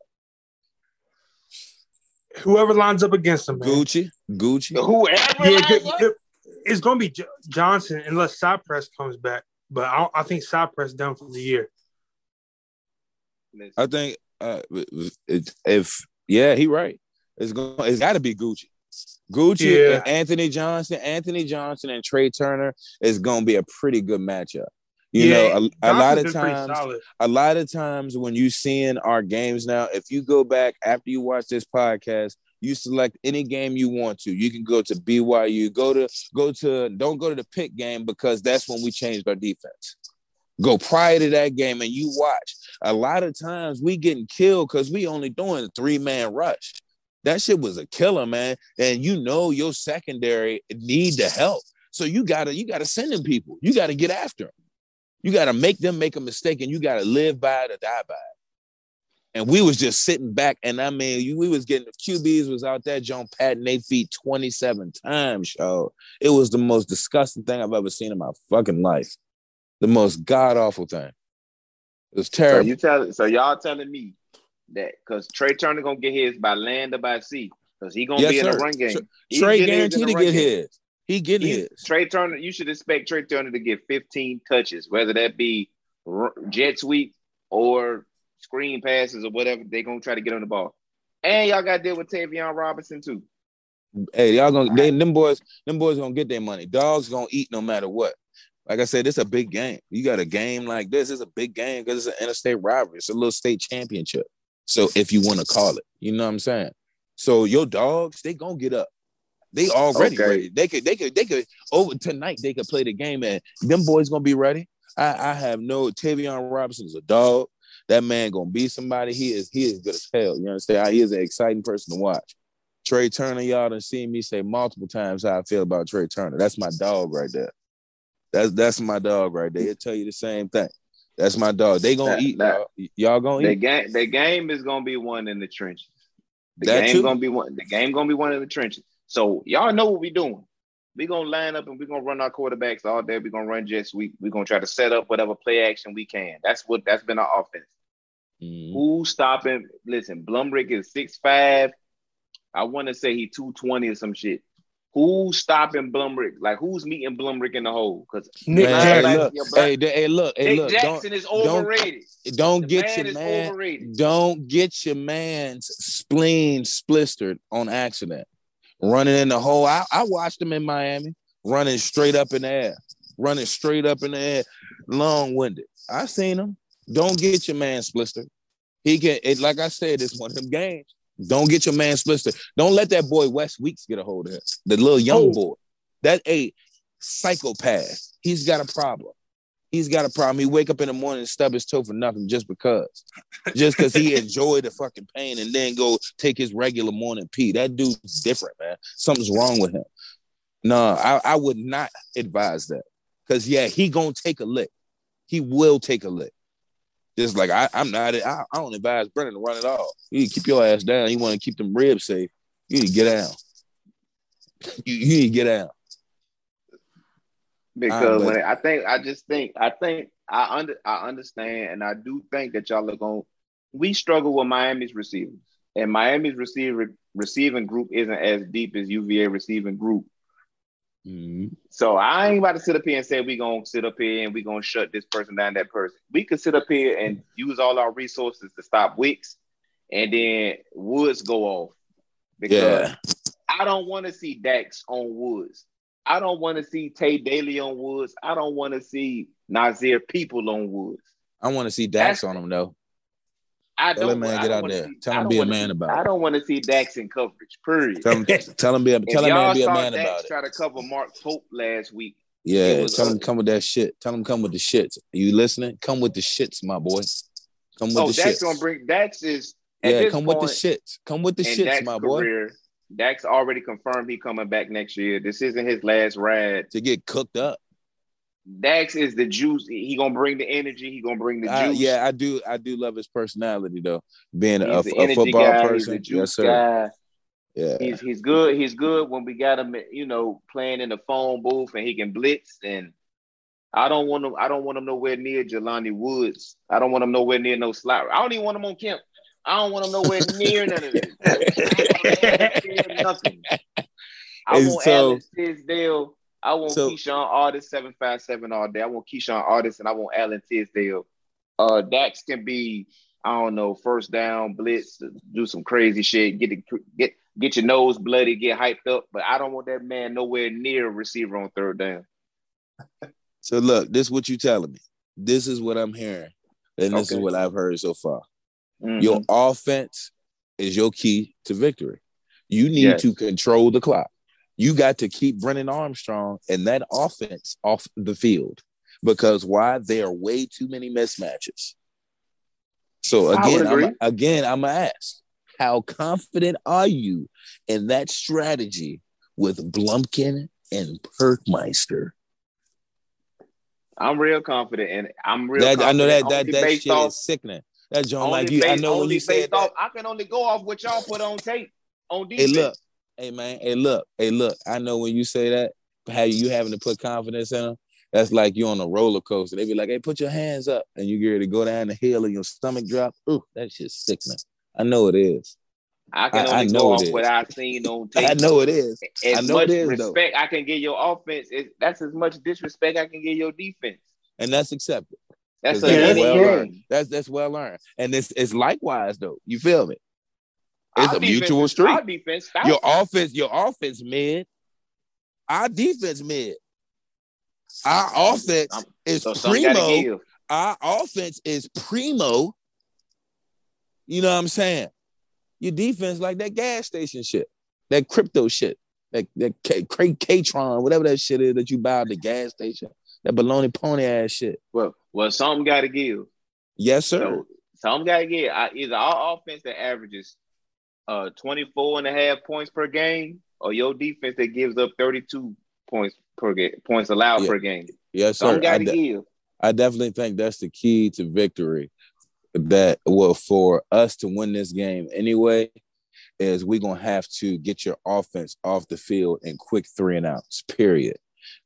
Whoever lines up against him, man. Gucci, Gucci, whoever. Yeah, it's going to be Johnson unless Cypress comes back. But I, I think Cypress done for the year. I think uh, if yeah, he right. It's going. It's got to be Gucci. Gucci yeah. and Anthony Johnson, Anthony Johnson and Tre Turner is going to be a pretty good matchup. You yeah, know, a, a lot of times, a lot of times when you seeing our games now, if you go back after you watch this podcast, you select any game you want to. You can go to BYU, go to go to don't go to the pick game because that's when we changed our defense go prior to that game and you watch. A lot of times we getting killed because we only doing a three man rush. That shit was a killer, man. And you know your secondary need the help. So you gotta you gotta send them people. You gotta get after them. You gotta make them make a mistake, and you gotta live by it or die by it. And we was just sitting back, and I mean, we was getting the QBs was out there, John patting their feet 27 times, yo. It was the most disgusting thing I've ever seen in my fucking life the most god awful thing. It was terrible. So you tell so y'all telling me that because Tre Turner gonna get his by land or by sea because he gonna yes, be in the run game. Tre guaranteed to get game. his. He getting his. Tre Turner. You should expect Tre Turner to get 15 touches, whether that be jet sweep or screen passes or whatever. They gonna try to get on the ball. And y'all got to deal with Tayvion Robinson too. Hey, y'all gonna they, them boys, them boys gonna get their money. Dogs gonna eat no matter what. Like I said, it's a big game. You got a game like this, it's a big game because it's an interstate rivalry. It's a little state championship. So if you want to call it, you know what I'm saying? So your dogs, they gonna get up. They already okay. ready. They could, they could, they could over tonight, they could play the game and them boys gonna be ready. I, I have no Tayvion Robinson is a dog. That man gonna be somebody. He is he is good as hell. You understand? He is an exciting person to watch. Tre Turner, y'all done seen me say multiple times how I feel about Tre Turner. That's my dog right there. That's that's my dog right there. He'll tell you the same thing. That's my dog. They gonna that, eat. That, y'all. y'all gonna the eat. Game, the game is gonna be one in the trenches. The that game too. gonna be one. The game gonna be one in the trenches. So y'all know what we doing. we gonna line up and we're gonna run our quarterbacks all day. We're gonna run jet sweep. We're gonna try to set up whatever play action we can. That's what that's been our offense. Mm-hmm. Who's stopping? Listen, Blumrick is six five, I want to say he 220 or some shit. Who's stopping Blumrick? Like who's meeting Blumrick in the hole? Because Nick hey, look, hey, hey, look, hey, Nick look. Jackson is overrated. Don't, don't get your man. Overrated. Don't get your man's spleen splistered on accident. Running in the hole. I, I watched him in Miami, running straight up in the air, running straight up in the air, long winded. I seen him. Don't get your man splistered. He can. It, like I said, it's one of them games. Don't get your man splisted. Don't let that boy Wes Weeks get a hold of it. The little young oh. boy. That a psychopath. He's got a problem. He's got a problem. He wake up in the morning and stub his toe for nothing just because. Just because he enjoyed the fucking pain and then go take his regular morning pee. That dude's different, man. Something's wrong with him. No, I, I would not advise that. Cause yeah, he gonna take a lick. He will take a lick. Just like I, I'm not. I, I don't advise Brennan to run at all. You need to keep your ass down. You want to keep them ribs safe. You need to get down. You, you need to get down. Because when I think, I just think, I think I under, I understand, and I do think that y'all are going. We struggle with Miami's receivers, and Miami's receiver receiving group isn't as deep as UVA receiving group. Mm-hmm. So I ain't about to sit up here and say we gonna sit up here and we gonna shut this person down, that person. We could sit up here and use all our resources to stop Wicks, and then Woods go off because yeah. I don't want to see Dax on Woods. I don't want to see Tae Daley on Woods. I don't want to see Nasir Peoples on Woods. I want to see Dax That's, on them though. I don't. Tell him, man, get out there. See, tell him be a man see, about it. I don't want to see Dax in coverage. Period. Tell him, tell him be a, tell him man be a man Dax about it. Try to cover Mark Pope last week. Yeah, tell him come with that shit. Tell him come with the shits. Are you listening? Come with the shits, my boy. Come with oh, the Dax shits. gonna bring Dax is yeah. Come point, with the shits. Come with the shits, Dax my boy. Career, Dax already confirmed he coming back next year. This isn't his last ride to get cooked up. Dax is the juice. He gonna bring the energy. He gonna bring the juice. Uh, yeah, I do. I do love his personality though. Being a, a, football guy, person, yes sir. Guy. Yeah, he's he's good. He's good when we got him. You know, playing in the phone booth and he can blitz. And I don't want him. I don't want him nowhere near Jelani Woods. I don't want him nowhere near no slot. I don't even want him on camp. I don't want him nowhere near none of this. nothing. I want so, Alex Tisdale I want so, Keshon Artis seven five seven all day. I want Keshon Artis and I want Alan Tisdale. Uh, Dax can be I don't know first down blitz, do some crazy shit, get the, get get your nose bloody, get hyped up. But I don't want that man nowhere near a receiver on third down. so look, this is what you telling me. This is what I'm hearing, and this okay. is what I've heard so far. Mm-hmm. Your offense is your key to victory. You need yes. to control the clock you got to keep Brennan Armstrong and that offense off the field because why? There are way too many mismatches. So again, I'm, again, I'm gonna ask, how confident are you in that strategy with Blumpkin and Perkmeister? I'm real confident, and I'm real. That, I know that that that shit off, is sickening. That John, like you, based, I know when you said off, that, I can only go off what y'all put on tape on defense. Hey, look, Hey man, hey look, hey look. I know when you say that, how you having to put confidence in them. That's like you on a roller coaster. They be like, "Hey, put your hands up," and you get ready to go down the hill, and your stomach drop. Ooh, that shit's sickening. I know it is. I can only I, I go off what I've seen on tape. I know it is. As I know much it is, respect though. I can give your offense. that's as much disrespect I can give your defense. And that's accepted. That's, that's well learned. That's that's well learned. And it's it's likewise though. You feel me? It's our a mutual street. Our defense, your offense, your offense mid. Our defense mid. Our offense I'm, is so primo. Our offense is primo. You know what I'm saying? Your defense like that gas station shit, that crypto shit, that that K, K, K-tron, whatever that shit is that you buy at the gas station, that baloney pony ass shit. Well, well, something got to give. Yes, sir. So, something got to give. Either our offense that averages uh 24 and a half points per game or your defense that gives up 32 points per game points allowed yeah. per game. Yes, sir. I, de- I definitely think that's the key to victory. That well for us to win this game anyway, is we're gonna have to get your offense off the field in quick three and outs, period.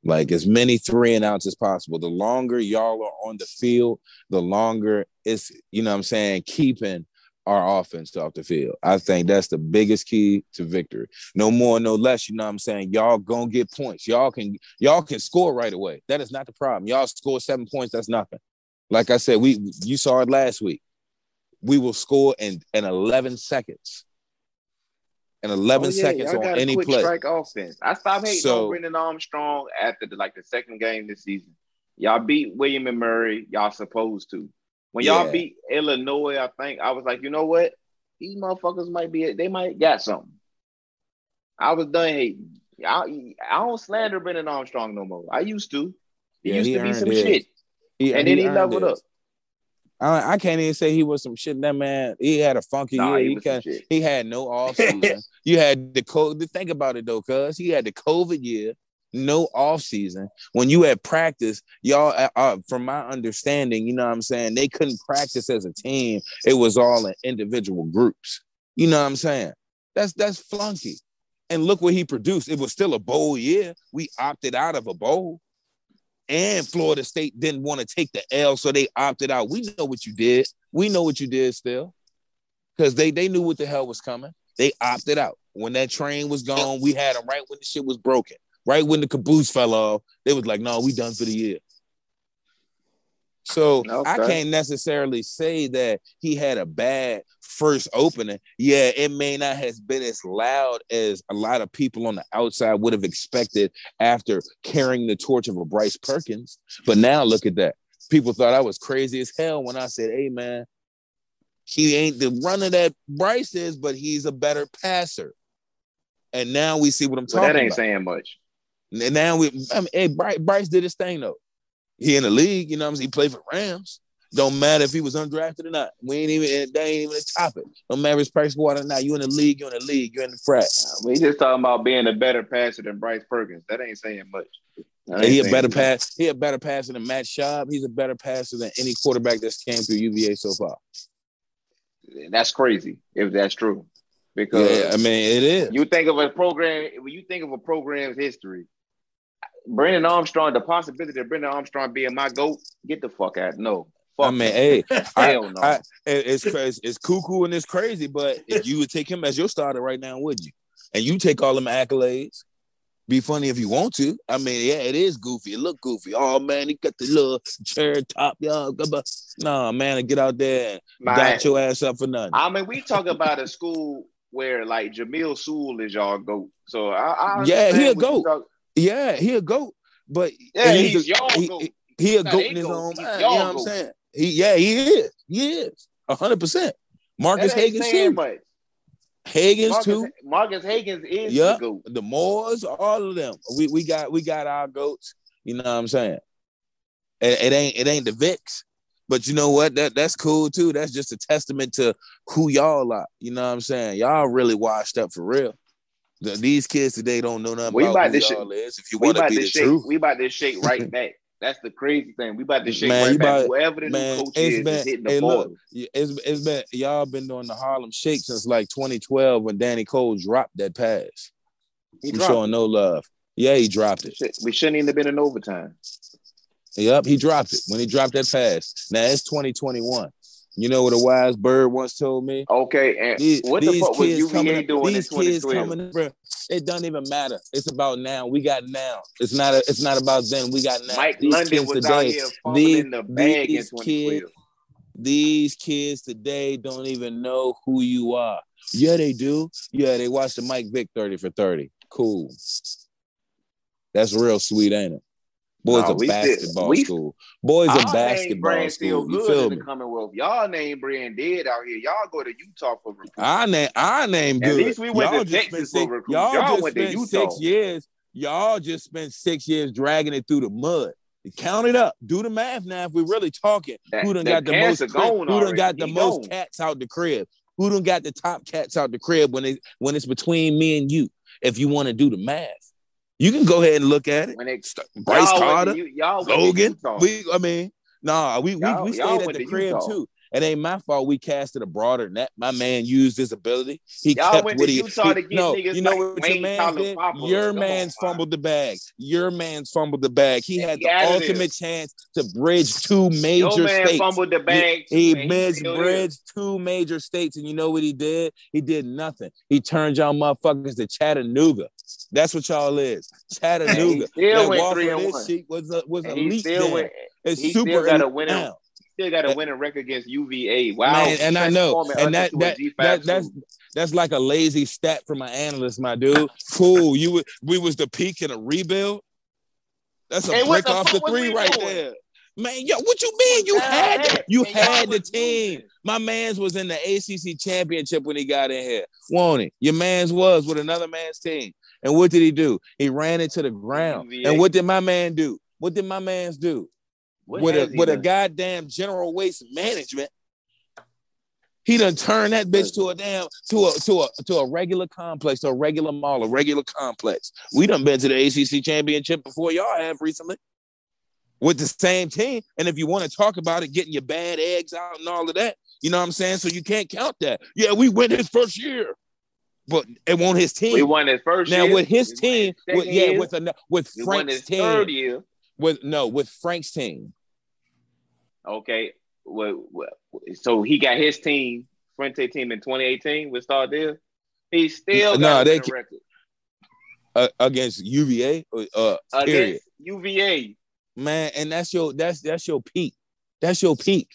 Like as many three and outs as possible. The longer y'all are on the field, the longer it's, you know what I'm saying, keeping our offense off the field. I think that's the biggest key to victory. No more, no less. You know what I'm saying? Y'all gonna get points. Y'all can y'all can score right away. That is not the problem. Y'all score seven points. That's nothing. Like I said, we you saw it last week. We will score in in 11 seconds. In 11 oh, yeah, seconds on any play. Strike offense. I stopped hating so, on Brennan Armstrong after the, like the second game this season. Y'all beat William and Murray. Y'all supposed to. When y'all yeah. beat Illinois, I think I was like, you know what? These motherfuckers might be, they might got something. I was done hating. I, I don't slander Brennan Armstrong no more. I used to. He yeah, used he to be some it. shit. He, and then he, he leveled it. up. I, I, can't even say he was some shit. That man, he had a funky nah, year. He, he, he, had no off season. you had the COVID. Think about it though, cuz he had the COVID year no off season. When you had practice, y'all, uh, uh, from my understanding, you know what I'm saying, they couldn't practice as a team. It was all in individual groups. You know what I'm saying? That's that's flunky. And look what he produced. It was still a bowl year. We opted out of a bowl. And Florida State didn't want to take the L, so they opted out. We know what you did. We know what you did still. Because they they knew what the hell was coming. They opted out. When that train was gone, we had them right when the shit was broken right when the caboose fell off, they was like, "No, we done for the year." So okay. I can't necessarily say that he had a bad first opening. Yeah, it may not have been as loud as a lot of people on the outside would have expected after carrying the torch of a Bryce Perkins. But now look at that. People thought I was crazy as hell when I said, "Hey, man." He ain't the runner that Bryce is, but he's a better passer. And now we see what I'm talking about. That ain't about. saying much. And now we, I mean, hey, Bryce, Bryce did his thing though. He in the league, you know what I'm saying? He played for Rams. Don't matter if he was undrafted or not. We ain't even that ain't even a topic. No matter if price water or not. You in the league, you in the league, you're in the frat. We just talking about being a better passer than Bryce Perkins. That ain't saying much. Ain't he a better much. pass. He a better passer than Matt Schaub. He's a better passer than any quarterback that's came through UVA so far. That's crazy if that's true. Because yeah, I mean it is. You think of a program when you think of a program's history, Brennan Armstrong, the possibility of Brennan Armstrong being my goat, get the fuck out. No. Fuck I mean, hey, I, no. I, it's crazy. It's cuckoo and it's crazy, but if you would take him as your starter right now, would you? And you take all them accolades. Be funny if you want to. I mean, yeah, it is goofy. It look goofy. Oh man, he got the little chair top, y'all. Nah, man, get out there and got your ass up for nothing. I mean, we talk about a school where like Jamil Sewell is y'all goat. So I, I yeah, he a goat. Yeah, he a goat, but yeah, he's, he's a, y'all he, goat. He, he a goat in his own mind. You know what I'm saying? He, yeah, he is. He is hundred percent. Marcus Hagans too. Much. Marcus, too. Marcus Hagans is yep. the goat. The Moors, all of them. We we got we got our goats. You know what I'm saying? It, it ain't it ain't the Vicks, but you know what? That that's cool too. That's just a testament to who y'all are. You know what I'm saying? Y'all really washed up for real. These kids today don't know nothing we about, about who y'all is. If you want to be the shake, truth, we about to shake right back. That's the crazy thing. We about to shake man, right back. About, Whoever the man, new coach is, been, is hitting the hey, ball. Look, it's, it's been y'all been doing the Harlem Shake since like 2012 when Danny Cole dropped that pass. He showing no love. Yeah, he dropped it. We shouldn't even have been in overtime. Yep, he dropped it when he dropped that pass. Now it's 2021. You know what a wise bird once told me? Okay, and these, what the fuck was UVA doing these kids coming, bro, It doesn't even matter. It's about now. We got now. It's not. A, it's not about then. We got now. Mike these London was today, out here these, in the bag these in kids, these kids today don't even know who you are. Yeah, they do. Yeah, they watch the Mike Vick 30 for 30. Cool. That's real sweet, ain't it? Boys no, a basketball school. Boys a basketball school. You feel me? Commonwealth. Y'all name brand dead out here. Y'all go to Utah for recruiting. I name I name good. At least we went y'all to Texas six, for recruiting. Y'all, y'all just spent six years. Y'all just spent six years dragging it through the mud. Count it up. Do the math now. If we're really talking, that, who done got the most? Who done got the he most cats out the crib? Who done got the top cats out the crib when it when it's between me and you? If you want to do the math. You can go ahead and look at it. When it Bryce Carter, you, y'all Logan. We, I mean, nah, we we, we stayed at the crib too. It ain't my fault. We casted a broader net. My man used his ability. He Y'all kept went what to he, Utah he- to get no. niggas You know like what Wayne your man did? Your on, man's man. fumbled the bag. Your man's fumbled the bag. He had he the ultimate chance to bridge two major Your man states. fumbled the bag. too, He bridged, bridged two major states, and you know what he did? He did nothing. He turned y'all motherfuckers to Chattanooga. That's what y'all is, Chattanooga. still went three and one. sheet was a was And a he still went. It's he super still got a elite winning- now. Still got a winning record against UVA. Wow, Man, and I know, and that that, that that's that's like a lazy stat from my analyst, my dude. Cool, you we was the peak in a rebuild. That's a Hey, brick the off the three right doing? there. Man, yo, what you mean? You had you had the team. My man's was in the ACC championship when he got in here. Won't he? Your man's was with another man's team. And what did he do? He ran into the ground. UVA. And what did my man do? What did my man's do? What with a with a goddamn general waste management. He done turned that bitch to a damn to a to a to a regular complex, to a regular mall, a regular complex. We done been to the ACC championship before y'all have recently with the same team. And if you want to talk about it, getting your bad eggs out and all of that, you know what I'm saying? So you can't count that. Yeah, we win his first year, but it won't his team. We won his first now year. with his We team, his with, yeah, year. with a with we won Frank's his team, third year. with no, with Frank's team. Okay. Well, well, so he got his team, Fuente team in 2018 with Star Deal. He still No, got they record uh, against UVA. Uh, period, UVA. man, and that's your that's that's your peak. That's your peak.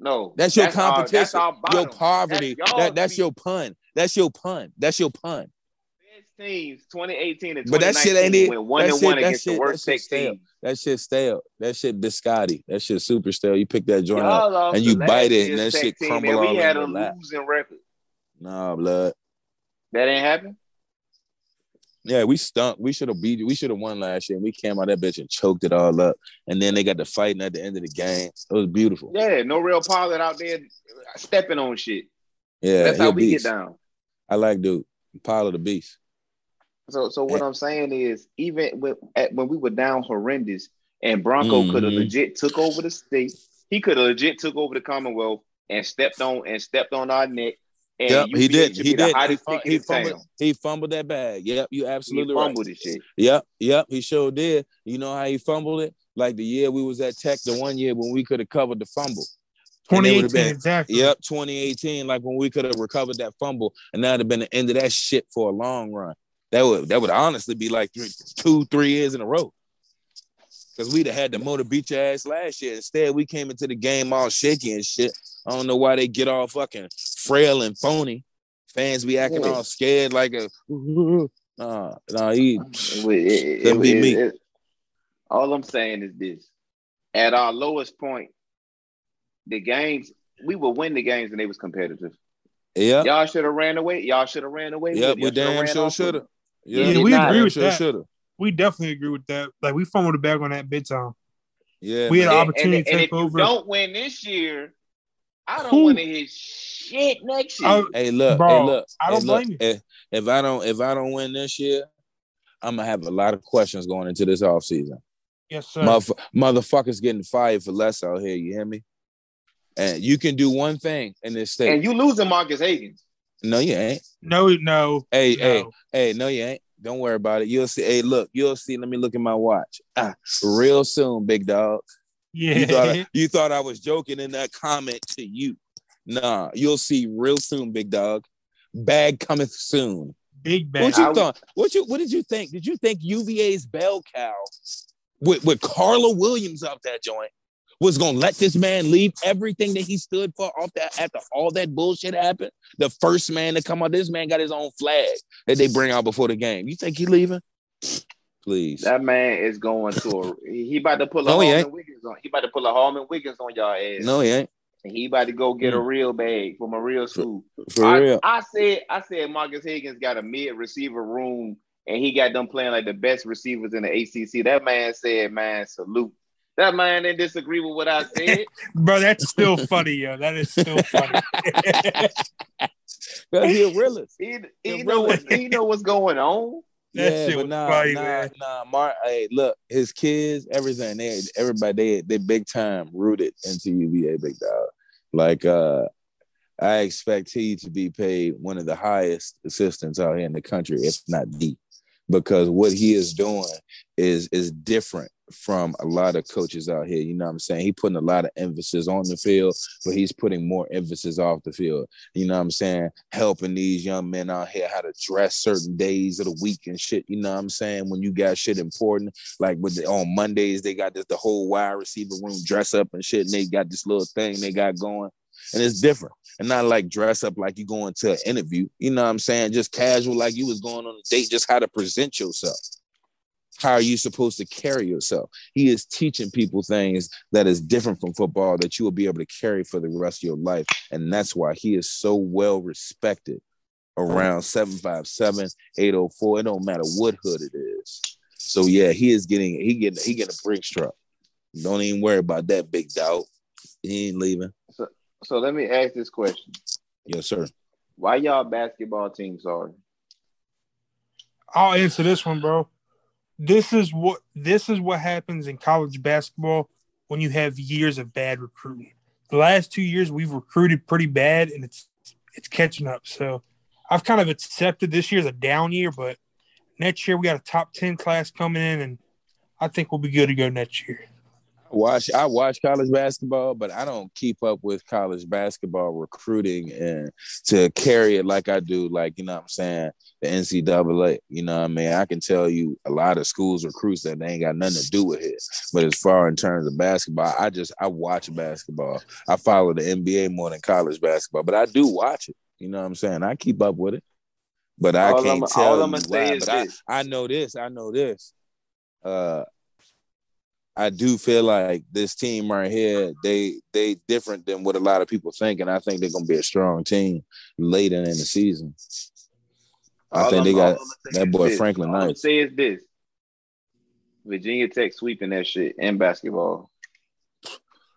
No, That's your our- competition. that's our your poverty. That's that, that's your pun. That's your pun. That's your pun. Best teams 2018 and 2019 But that shit ain't it. went one That and shit- one against the worst shit tech stale. That shit stale. That shit biscotti. That shit super stale. You pick that joint up Y'all and you bite it and that shit crumble and all we had a losing record. Nah, blood. That ain't happen. Yeah, we stunk. We should have beat. We should have won last year. And we came out that bitch and choked it all up. And then they got the fighting at the end of the game. It was beautiful. Yeah, no real pilot out there stepping on shit. Yeah, That's how we beast. get down. I like dude. Pile of the beast. So, so what. I'm saying is, even when at, when we were down horrendous, and Bronco mm-hmm. could have legit took over the state, he could have legit took over the Commonwealth and stepped on and stepped on our neck. And Yep, he UVA did. He did. He, fum- he fumbled. He fumbled that bag. Yep, you absolutely right. fumbled the shit. Yep, yep, he sure did. You know how he fumbled it? Like the year we was at Tech, the one year when we could have covered the fumble. And they 2018, been- exactly. Yep, 2018, like when we could have recovered that fumble, and that'd have been the end of that shit for a long run. That would that would honestly be like three, two, three years in a row. Cause we'd have had the motor beat your ass last year. Instead, we came into the game all shaky and shit. I don't know why they get all fucking frail and phony. Fans be acting all scared like a nah, nah, he It, it, it, be it- me. it- all I'm saying is this: at our lowest point, the games we would win the games and they was competitive. yeah, Y'all should have ran away. Y'all should have ran away. Yep, with it. we damn sure shoulda. yeah, Yeah, we damn agree with sure that. shoulda. We definitely agree with that. Like we fumbled the bag on that big time. Yeah, We had man. an And- opportunity and, to and take if over. you don't win this year, I don't want to hit shit next year. Hey, look, Bro, hey, look. I don't hey, look, blame you. If, if I don't, if I don't win this year, I'm gonna have a lot of questions going into this offseason. Yes, sir. Motherf- motherfuckers getting fired for less out here. You hear me? And you can do one thing in this state. and you losing Marques Hagans. no, you ain't. no, no. Hey, no. hey, hey, no, you ain't. Don't worry about it. You'll see. Hey, look, you'll see. Let me look at my watch. Ah, real soon, big dog. Yeah. You thought I, you thought I was joking in that comment to you. Nah, you'll see real soon, big dog. Bag cometh soon. Big bag. What you I- thought? What you what did you think? Did you think UVA's bell cow with, with Carla Williams out that joint was gonna let this man leave everything that he stood for off that after all that bullshit happened? The first man to come out, this man got his own flag that they bring out before the game. You think he leaving? Please. That man is going to a. He about to pull a No, he Harmon ain't. Wiggins on. He about to pull a Harmon Wiggins on y'all ass. No, he ain't. And he about to go get a Mm. real bag from a real school. For I, real. I said, I said, Marques Hagans got a mid receiver room, and he got them playing like the best receivers in the ACC. That man said, "Man, salute." That man didn't disagree with what I said. Bro, that's still funny, yo. That is still funny. Because he a realist. he Yeah, he know what he know what's going on. That yeah, shit but nah, funny, nah, man. nah. Mark, hey, look, his kids, everything, they, everybody, they, they big time rooted into UVA, big dog. Like uh I expect he to be paid one of the highest assistants out here in the country, if not the, because what he is doing is is different from a lot of coaches out here. You know what I'm saying? He putting a lot of emphasis on the field, but he's putting more emphasis off the field. You know what I'm saying? Helping these young men out here how to dress certain days of the week and shit. You know what I'm saying? When you got shit important, like with the, on Mondays, they got this the whole wide receiver room dress up and shit, and they got this little thing they got going and it's different. And not like dress up like you going to an interview. You know what i'm saying? Just casual like you was going on a date just how to present yourself. How are you supposed to carry yourself? He is teaching people things that is different from football that you will be able to carry for the rest of your life. And that's why he is so well respected around 757 804 it don't matter what hood it is. So yeah he is getting he getting he getting a brick truck don't even worry about that big doubt. He ain't leaving so, so let me ask this question. Yes, sir. Why y'all basketball teams are? I'll answer this one, bro. This is what this is what happens in college basketball when you have years of bad recruiting. The last two years we've recruited pretty bad and it's it's catching up. So I've kind of accepted this year's a down year, but next year we got a top 10 class coming in and I think we'll be good to go next year watch I watch college basketball, but I don't keep up with college basketball recruiting and to carry it like I do, like you know what I'm saying, the NCAA. You know what I mean? I can tell you a lot of schools recruits that they ain't got nothing to do with it. But as far in terms of basketball, I just I watch basketball. I follow the NBA more than college basketball, but I do watch it. You know what I'm saying? I keep up with it. But I can't I'm, tell you why. But I, I know this. I know this. Uh, I do feel like this team right here, they they different than what a lot of people think, and I think they're gonna be a strong team later in the season. I all think I'm, they got that boy this. Franklin all I'm say is this: Virginia Tech sweeping that shit in basketball.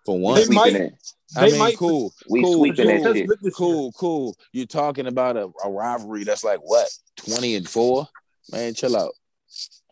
For one, they might, I mean, might, cool, we cool, sweeping cool, that shit. Cool, cool. You're talking about a, a rivalry that's like what twenty and four. Man, chill out.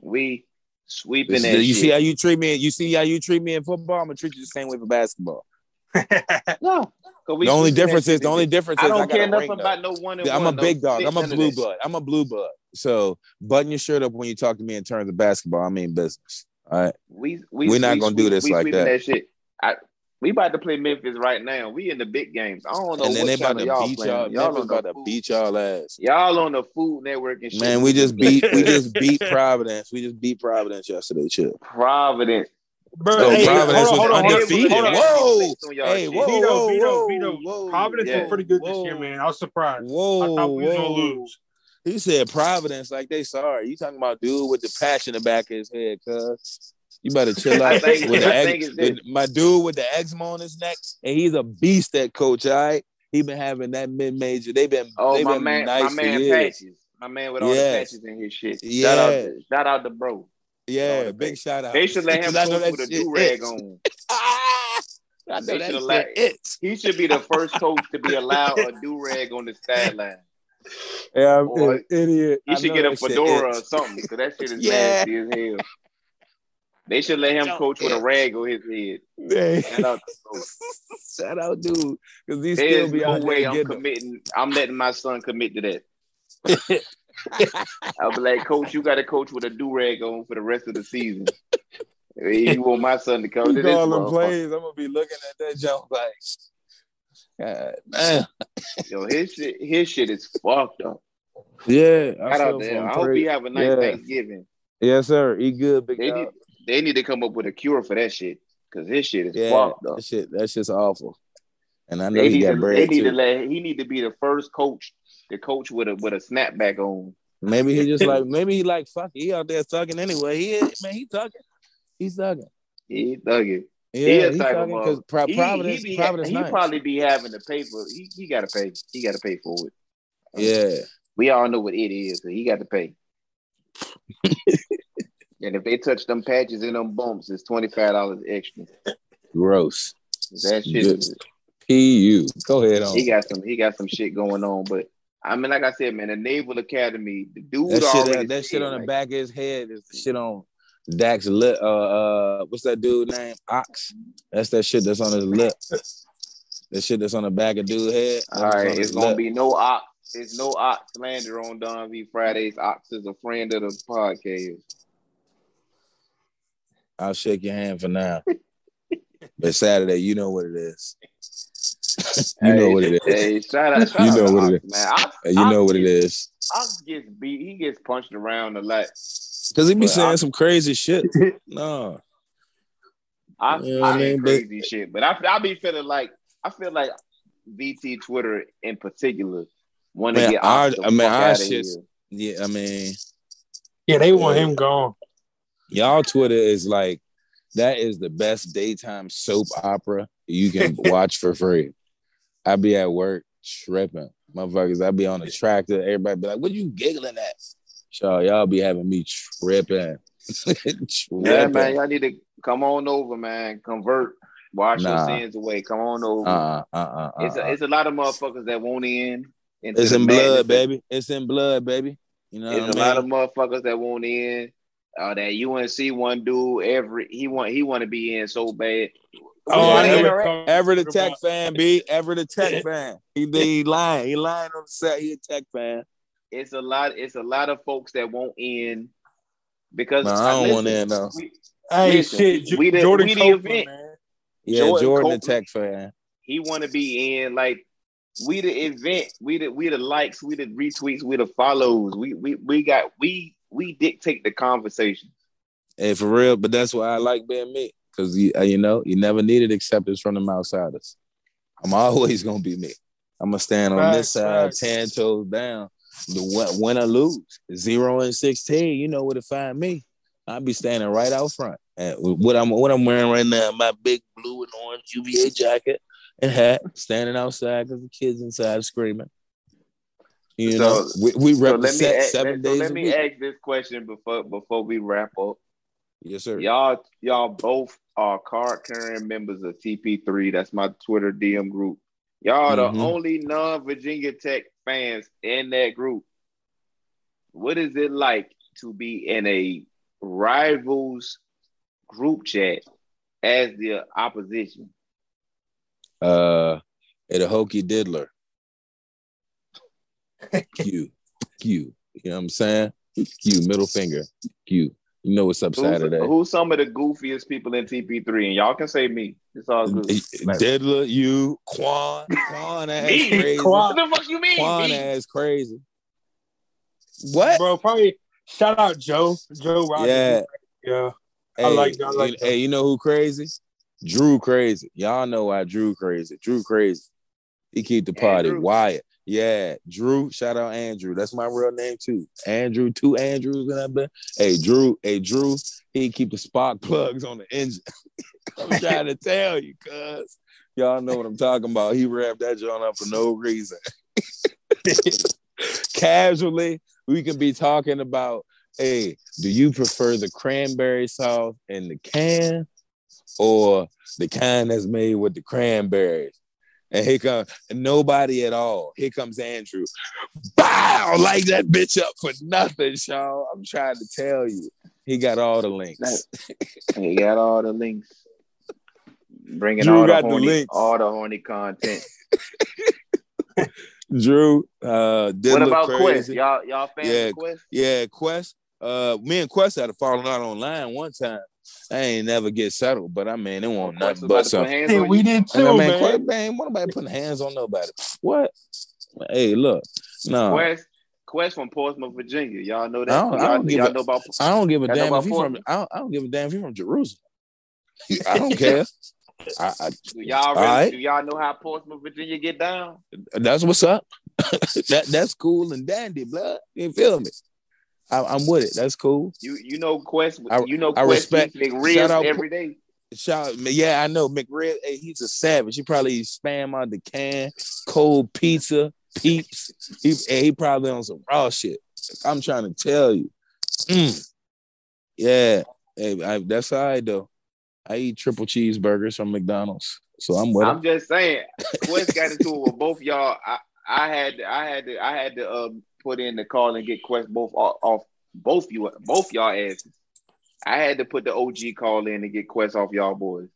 We Sweeping that. You shit. see how you treat me? You see how you treat me in football? I'm gonna treat you the same way for basketball. no. The only difference is the only difference is I don't I care nothing about no one. I'm one, a big no dog. I'm a blue blood. I'm a blue blood. So button your shirt up when you talk to me in terms of basketball. I mean business. All right. We we we're not gonna do this like that. that shit. I, we about to play Memphis right now. We in the big games. I don't know. And then they about to beat y'all. Y'all about to beat y'all ass. Y'all on the Food Network and shit. Man, we just beat. we just beat Providence. We just beat Providence yesterday. Chill. Providence. Bro, so hey, Providence hold on, was hold on, undefeated. Hold on, whoa, hey, whoa, whoa, Vito, whoa, Vito. whoa, Providence yeah. was pretty good whoa. this year, man. I was surprised. Whoa, I thought we was whoa. gonna lose. He said Providence like they sorry. You talking about dude with the patch in the back of his head, cuz. You better chill out. think- with the ex- with my dude with the eczema on his neck, and he's a beast at coach. All right, he been having that mid major. They've been Oh, they my been man, nice my man years. patches. My man with all the patches in his shit. Yeah. Shout out, to, shout out to bro. Yeah, big shout out. They should let him coach with a do rag on. I know that shit let- itch. He should be the first coach to be allowed a do rag on the sideline. Yeah, I'm an idiot. He I should get a fedora or something because that shit is Yeah. nasty as hell. They should let him Yo, coach with a rag on his head. Hey. Shout out. Shout out, dude, because he still There's be no out way there I'm getting them. committing. I'm letting my son commit to that. I'll be like, Coach, you got to coach with a do rag on for the rest of the season. you want my son to coach You to this call them motherfucker. plays. I'm gonna be looking at that jump like, God, man. Yo, his shit, his shit is fucked up. Yeah, I Shout out to him. him. I hope Pray- he have a nice Yeah. Thanksgiving. Yes, sir. Eat good, big They dog. need, they need to come up with a cure for that shit because his shit is Yeah, fucked up. that shit. That shit's awful. And I know They he need, got to, they bread need to let he need to be the first coach the coach with a with a snapback on. Maybe he just like maybe he like fuck. He out there thugging anyway. He is, man. He thugging. He's thugging. He thug it. Yeah, he he's thugging because Pro- he, Providence. he, be, Providence. he nice. probably be having to pay for he he gotta pay. He gotta pay for it. Yeah. We all know what it is, so he got to pay. and if they touch them patches and them bumps, it's twenty five dollars extra. Gross. That shit. Pu. Go ahead on. he got some he got some shit going on. But I mean, like I said, man, the Naval Academy, the dude that shit. already that shit on the back of his head is the shit on Dax lip. Uh, uh, what's that dude name? Ox. That's that shit that's on his lip. The shit that's on the back of dude head. All right, it's gonna lip. be no ox. It's no ox slander on Don V Fridays. Ox is a friend of the podcast. I'll shake your hand for now. but Saturday, you know what it is. you hey, know what it is. Hey, shout out, shout you know out what it is. Man. Ox, uh, you Ox know what it is. Ox gets beat. He gets punched around a lot. Cause he be but saying Ox, some crazy shit. no. I, you know I, I mean? crazy but, shit, but I I be feeling like I feel like VT Twitter in particular want to get our, I mean, our shit. Yeah, I mean, yeah, they want him gone. Y'all Twitter is like that is the best daytime soap opera you can watch for free. I be at work tripping, motherfuckers. I be on the tractor. Everybody be like, "What you giggling at?" So y'all be having me tripping. tripping. Yeah, man, y'all need to come on over, man. Convert, wash nah. your sins away. Come on over. Uh, uh, uh, it's, a, it's a lot of motherfuckers that won't in. It's in blood, baby. It's in blood, baby. You know, there's a mean? lot of motherfuckers that won't in. Uh, that UNC one dude every he want he want to be in so bad. Oh, ever, ever the tech fan, B. Ever the tech fan. He, he lying. He lying on the set. He a tech fan. It's a lot. It's a lot of folks that won't end because no, I don't listen, want in though. We, hey, listen, shit, we the, Jordan we the event. Man. Yeah, Jordan, Jordan the tech fan. He want to be in like we the event. We the we the likes. We the retweets. We the follows. We we we got we we dictate the conversation. Hey, for real. But that's why I like being me because you, uh, you know you never needed acceptance from the outsiders. I'm always gonna be me. I'm gonna stand on right, this side, right. ten toes down. The win or lose, zero and sixteen. You know where to find me. I'll be standing right out front. And what I'm what I'm wearing right now, my big blue and orange UVA jacket and hat, standing outside because the kids inside screaming. You so, know, we, we represent so seven let, days. So let me week. ask this question before before we wrap up. Yes, sir. Y'all, y'all both are card carrying members of TP3. That's my Twitter DM group. Y'all mm-hmm. the only non-Virginia Tech fans in that group. What is it like to be in a rivals group chat as the opposition? Uh, at a Hokie diddler. Q, Q. You know what I'm saying? Q, middle finger. Q. You know what's up who's, Saturday. Who's some of the goofiest people in TP3? And y'all can say me. It's all good. Diddler, you, Quan. Quan ass me? crazy. Quan. What the fuck you mean? Quan me? ass crazy. What? Bro, probably shout out Joe. Joe Rogers. Yeah. Yeah. Hey, I like I like Hey, you know who crazy? Drew crazy. Y'all know why Drew crazy. Drew crazy. He keep the party. Andrew. Wyatt. Yeah, Drew. Shout out Andrew. That's my real name too. Andrew. Two Andrews that bit. Hey, Drew. Hey, Drew. He keep the spark plugs on the engine. I'm trying to tell you, cuz y'all know what I'm talking about. He wrapped that joint up for no reason. Casually, we can be talking about. Hey, do you prefer the cranberry sauce in the can or the kind that's made with the cranberries? And here comes nobody at all. Here comes Andrew. Bow! Light that bitch up for nothing, Sean. I'm trying to tell you. He got all the links. he got all the links. Bringing Drew all the, horny, the all the horny content. Drew, uh, what about crazy. Quest? Y'all, y'all fans yeah, of Quest? Yeah, Quest. Uh, me and Quest had a falling out online one time. I ain't never get settled, but I mean, it won't nothing but some. Hey, we did too, I mean, man. Quest, man. Nobody putting hands on nobody. What? Hey, look, no. Quest, Quest from Portsmouth, Virginia. Y'all know that. I don't, I don't give a, know about. I don't give a damn if you from. I don't, I don't give a damn if you from Jerusalem. I don't care. I, I, do y'all really, right. do y'all know how Portsmouth, Virginia get down? That's what's up. that that's cool and dandy, blood. You feel me? I, am with it. That's cool. You you know Quest. I, you know Quest I respect McRib every day. Shout, yeah, I know McRib. Hey, he's a savage. He probably spam out the can, cold pizza, peeps. He, he probably on some raw shit. I'm trying to tell you. Mm. Yeah, hey, I, that's all right though. I eat triple cheeseburgers from McDonald's, so I'm with. I'm just saying, Quest got into it with both y'all. I, I had, I had to, I had to um, put in the call and get Quest both off, off both you both y'all asses. I had to put the OG call in to get Quest off y'all boys.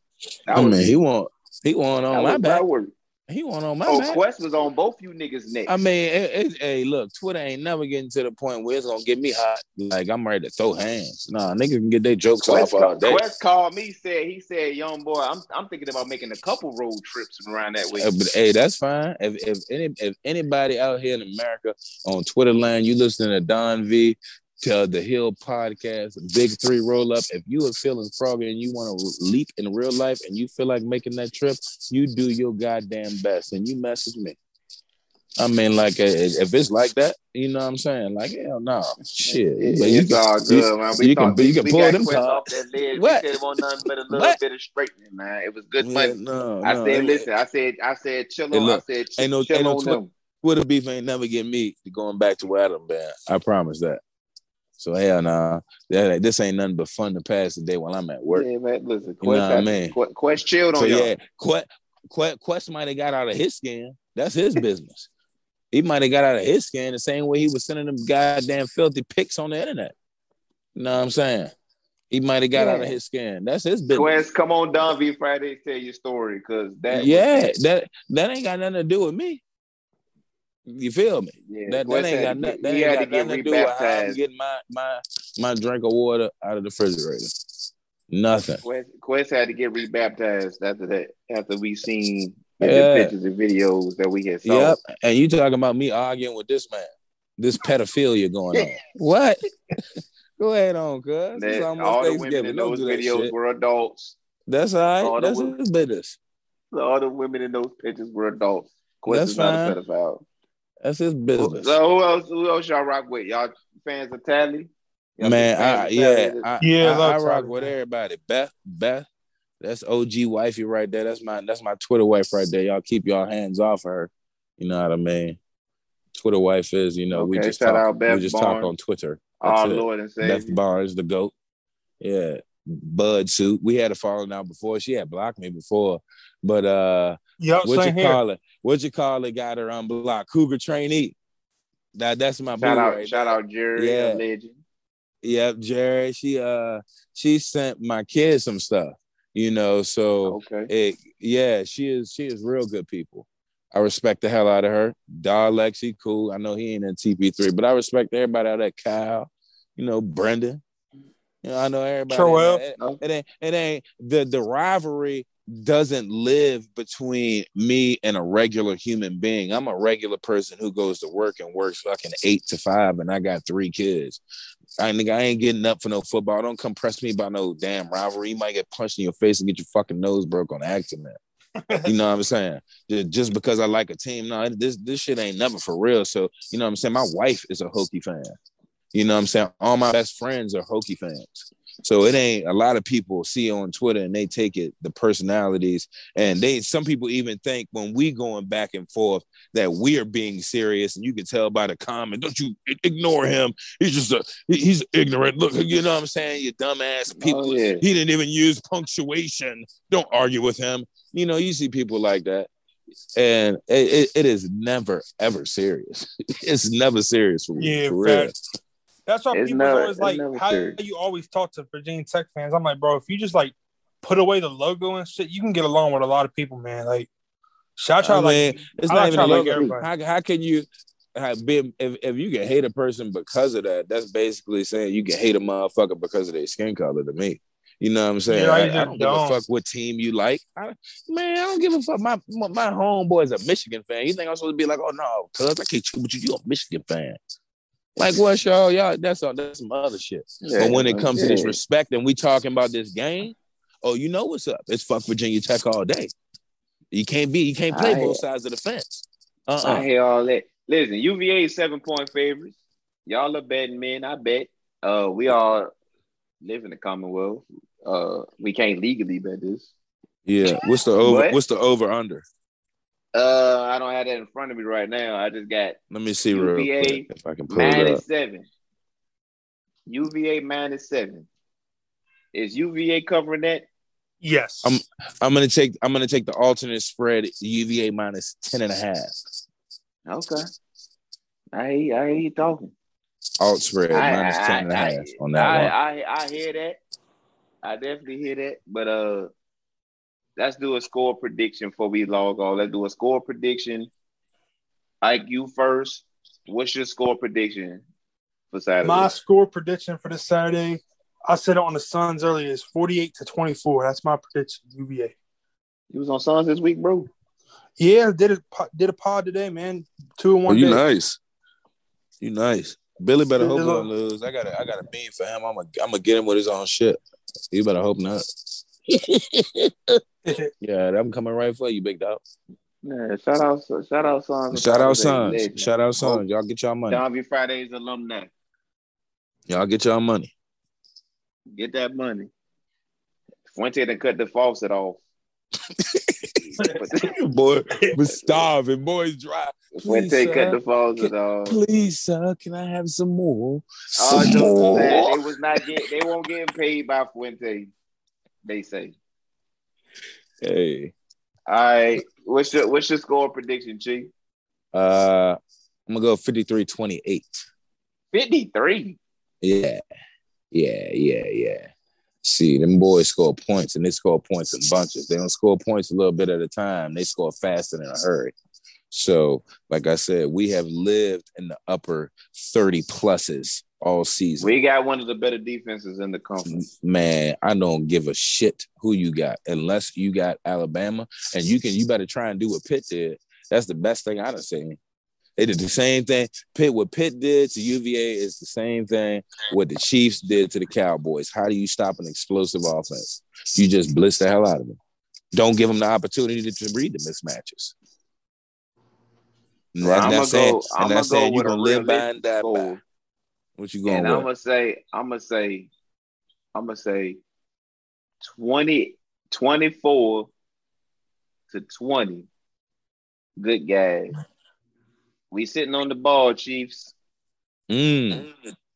That I mean, he want he want on my back. Work. He went on my. Oh, back. Quest was on both you niggas' necks. I mean, hey, look, Twitter ain't never getting to the point where it's gonna get me hot. Like I'm ready to throw hands. Nah, niggas can get their jokes Quest, off all day. Quest called me. Said he said, "Young boy, I'm I'm thinking about making a couple road trips around that way." Uh, but hey, that's fine. If if any if anybody out here in America on Twitter land, you listening to Don V, to the Hill podcast, Big Three Roll Up. If you are feeling froggy and you want to leap in real life and you feel like making that trip, you do your goddamn best and you message me. I mean, like, if it's like that, you know what I'm saying? Like, hell no, shit. It's, you it's all good, man. We you can, you can pull them off that lid. What? We was nothing but a little what? bit of straightening, man. It was good yeah, money. No, I no, said, listen, I said, I said, chill on. Look, I said, chill, ain't no, chill ain't no on them. Twitter beef ain't never get me going back to where Adam been. I promise that. So hell no, nah, this ain't nothing but fun to pass the day while I'm at work. Yeah, man. Listen, Quest, you know what I mean? Quest chilled on so, y'all. Yeah, Quest, Quest, Quest might have got out of his skin. That's his business. He might have got out of his skin the same way he was sending them goddamn filthy pics on the internet. You know what I'm saying? He might have got yeah. out of his skin. That's his business. Quest, come on Don V Friday, tell your story, cause that yeah, was- that that ain't got nothing to do with me. You feel me? Yeah, that, that ain't got, nothing, that ain't got nothing to do with how I'm getting my, my, my drink of water out of the refrigerator. Nothing. Quest, Quest had to get rebaptized after that, after we seen yeah. the pictures and videos that we had saw. Yep. And you talking about me arguing with this man, this pedophilia going on. what? Go ahead on, cuz. All the women in those videos were adults. That's all right. All That's his business. All the women in those pictures were adults. Quest That's is fine. not a pedophile. That's his business. So who else? Who else y'all rock with? Y'all fans of Tally? Y'all Man, I, yeah, I, yeah, I, I, I rock with everybody. Beth, Beth, that's OG wifey right there. That's my that's my Twitter wife right there. Y'all keep y'all hands off her. You know what I mean? Twitter wife is, you know, okay, we just talk. Out Beth we just Barnes. talk on Twitter. That's oh it. Lord and Savior. Beth Barnes, the goat. Yeah, Bud suit. We had a falling out before. She had blocked me before, but uh, yep, what you here. call it? What you call it? Got her unblocked. Cougar trainee. That that's my shout out. Right shout there. out Jerry, yeah. legend. Yep, Jerry. She uh she sent my kids some stuff, you know. So okay, it, yeah, she is she is real good people. I respect the hell out of her. Dog Lexi, cool. I know he ain't in TP3, but I respect everybody out of Kyle, you know, Brendan. You know, I know everybody. Sure it, it, ain't it ain't the the rivalry doesn't live between me and a regular human being. I'm a regular person who goes to work and works fucking eight to five, and I got three kids. I think I ain't getting up for no football. Don't come press me about no damn rivalry. You might get punched in your face and get your fucking nose broke on accident. you know what I'm saying? Just because I like a team. No, this this shit ain't never for real. So, you know what I'm saying? My wife is a Hokie fan. You know what I'm saying? All my best friends are Hokie fans. So it ain't a lot of people see on Twitter and they take it the personalities. And they some people even think when we going back and forth that we are being serious and you can tell by the comment don't you ignore him. He's just a he's ignorant. Look you know what I'm saying? You dumbass oh, people. oh, yeah. he didn't even use punctuation. Don't argue with him. You know you see people like that. And it, it is never ever serious. It's never serious for me yeah for that's why people always like how true. you always talk to Virginia Tech fans. I'm like, bro, if you just like put away the logo and shit, you can get along with a lot of people, man. Like, shout out like it's not even like everybody. How, how can you? Be, if, if you can hate a person because of that, that's basically saying you can hate a motherfucker because of their skin color to me. You know what I'm saying? Yeah, I, I, don't, don't, give a fuck what team you like. I, man, I don't give a fuck. My my, my homeboy is a Michigan fan. You think I'm supposed to be like, oh no, cuz I can't cheat with you. You a Michigan fan. Like what, y'all? Y'all, that's all. That's some other shit. Yeah, but when it comes yeah. to this respect, and we talking about this game, oh, you know what's up? It's fuck Virginia Tech all day. You can't be. You can't play I, both sides of the fence. Uh-uh. I hear all that. Listen, UVA is seven point favorites. Y'all are betting men. I bet. Uh, we all live in the Commonwealth. Uh, we can't legally bet this. Yeah. What's the over? what's the over under? Uh, I don't have that in front of me right now. I just got. Let me see UVA real quick if I can pull minus it up. seven. UVA minus seven. Is UVA covering that? Yes. I'm. I'm gonna take. I'm gonna take the alternate spread. UVA minus ten and a half. Okay. I I hear you talking. Alt spread I, minus I, 10 and a half on that I, one. I, I hear that. I definitely hear that. But uh let's do a score prediction before we log on. Let's do a score prediction. Ike, you first. What's your score prediction for Saturday? My score prediction for this Saturday, I said it on the Suns earlier, is 48 to 24. That's my prediction, UVA. You was on Suns this week, bro. Yeah, did it did a pod today, man. Two and one. Oh, you day. nice. You nice. Billy better hope not lose. I got a I got a meme for him. I'm gonna I'm gonna get him with his own shit. You better hope not. yeah, I'm coming right for you, big dog. Yeah, shout out, shout out, Suns. Shout out, Suns. Shout out, Suns. Y'all get y'all money. John Fridays alumni. Y'all get y'all money. Get that money. Fuente to cut the faucet off. boy, we're starving. Boys dry. Fuente sir, cut the faucet off. Please, sir, can I have some more? Oh, some oh, more. They was not get. They won't get paid by Fuente. They say. Hey. All right. What's your what's your score prediction, Chief? Uh I'm gonna go 53-28. 53. Yeah. Yeah, yeah, yeah. See, them boys score points and they score points in bunches. They don't score points a little bit at a time. They score fast and in a hurry. So, like I said, we have lived in the upper 30 pluses all season. We got one of the better defenses in the conference. Man, I don't give a shit who you got unless you got Alabama, and you can you better try and do what Pitt did. That's the best thing I've seen. They did the same thing. Pitt, what Pitt did to UVA is the same thing what the Chiefs did to the Cowboys. How do you stop an explosive offense? You just blitz the hell out of them. Don't give them the opportunity to, to read the mismatches. And that's not saying, and that's saying you're gonna live by and die by. What you going and with? I'm gonna say, I'm gonna say, I'm gonna say 20, 24 to 20. Good guys. We sitting on the ball, Chiefs. Mm.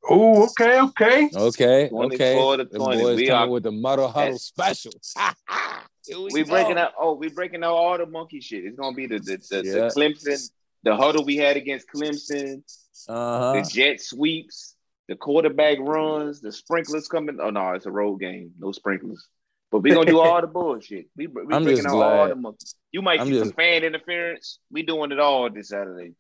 Oh, okay, okay. Okay, okay. To 20. we are with the muddle huddle special. we, we breaking out. Oh, we breaking out all the monkey shit. It's gonna be the the, the, yeah. the Clemson, the huddle we had against Clemson, uh-huh. the jet sweeps, the quarterback runs, the sprinklers coming. Oh no, it's a road game, no sprinklers. But we gonna do all the bullshit. We we I'm out all the monkeys. You might I'm see just, some fan interference. We doing it all this Saturday.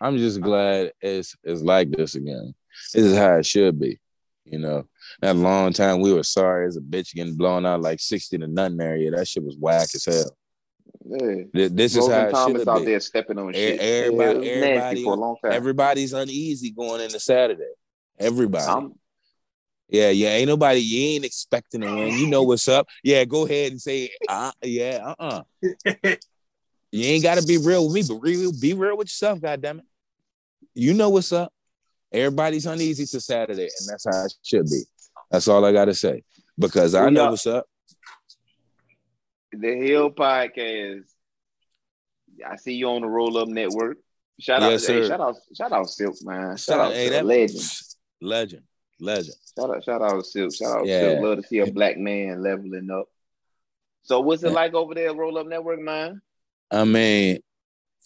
I'm just glad it's it's like this again. This is how it should be. You know, that long time we were sorry as a bitch getting blown out like 60 to nothing area. That shit was whack as hell. Yeah. This is how it Thomas out be. there stepping on shit. Everybody, yeah, everybody, for a long time. everybody's uneasy going into Saturday. Everybody. I'm, yeah, yeah. Ain't nobody. You ain't expecting to win. You know what's up. Yeah, go ahead and say, uh, yeah, uh, uh You ain't got to be real with me, but real, be real with yourself. God damn it. You know what's up. Everybody's uneasy to Saturday, and that's how it should be. That's all I got to say because I know what's up. The Hill Podcast. I see you on the Roll Up Network. Shout yes, out, hey, shout out, shout out, Silk man. Shout, shout out, hey, that legend, legend, legend. Shout out, shout out, Silk. Shout out, yeah. Silk. Love to see a black man leveling up. So, what's it yeah. like over there, Roll Up Network, man? I mean,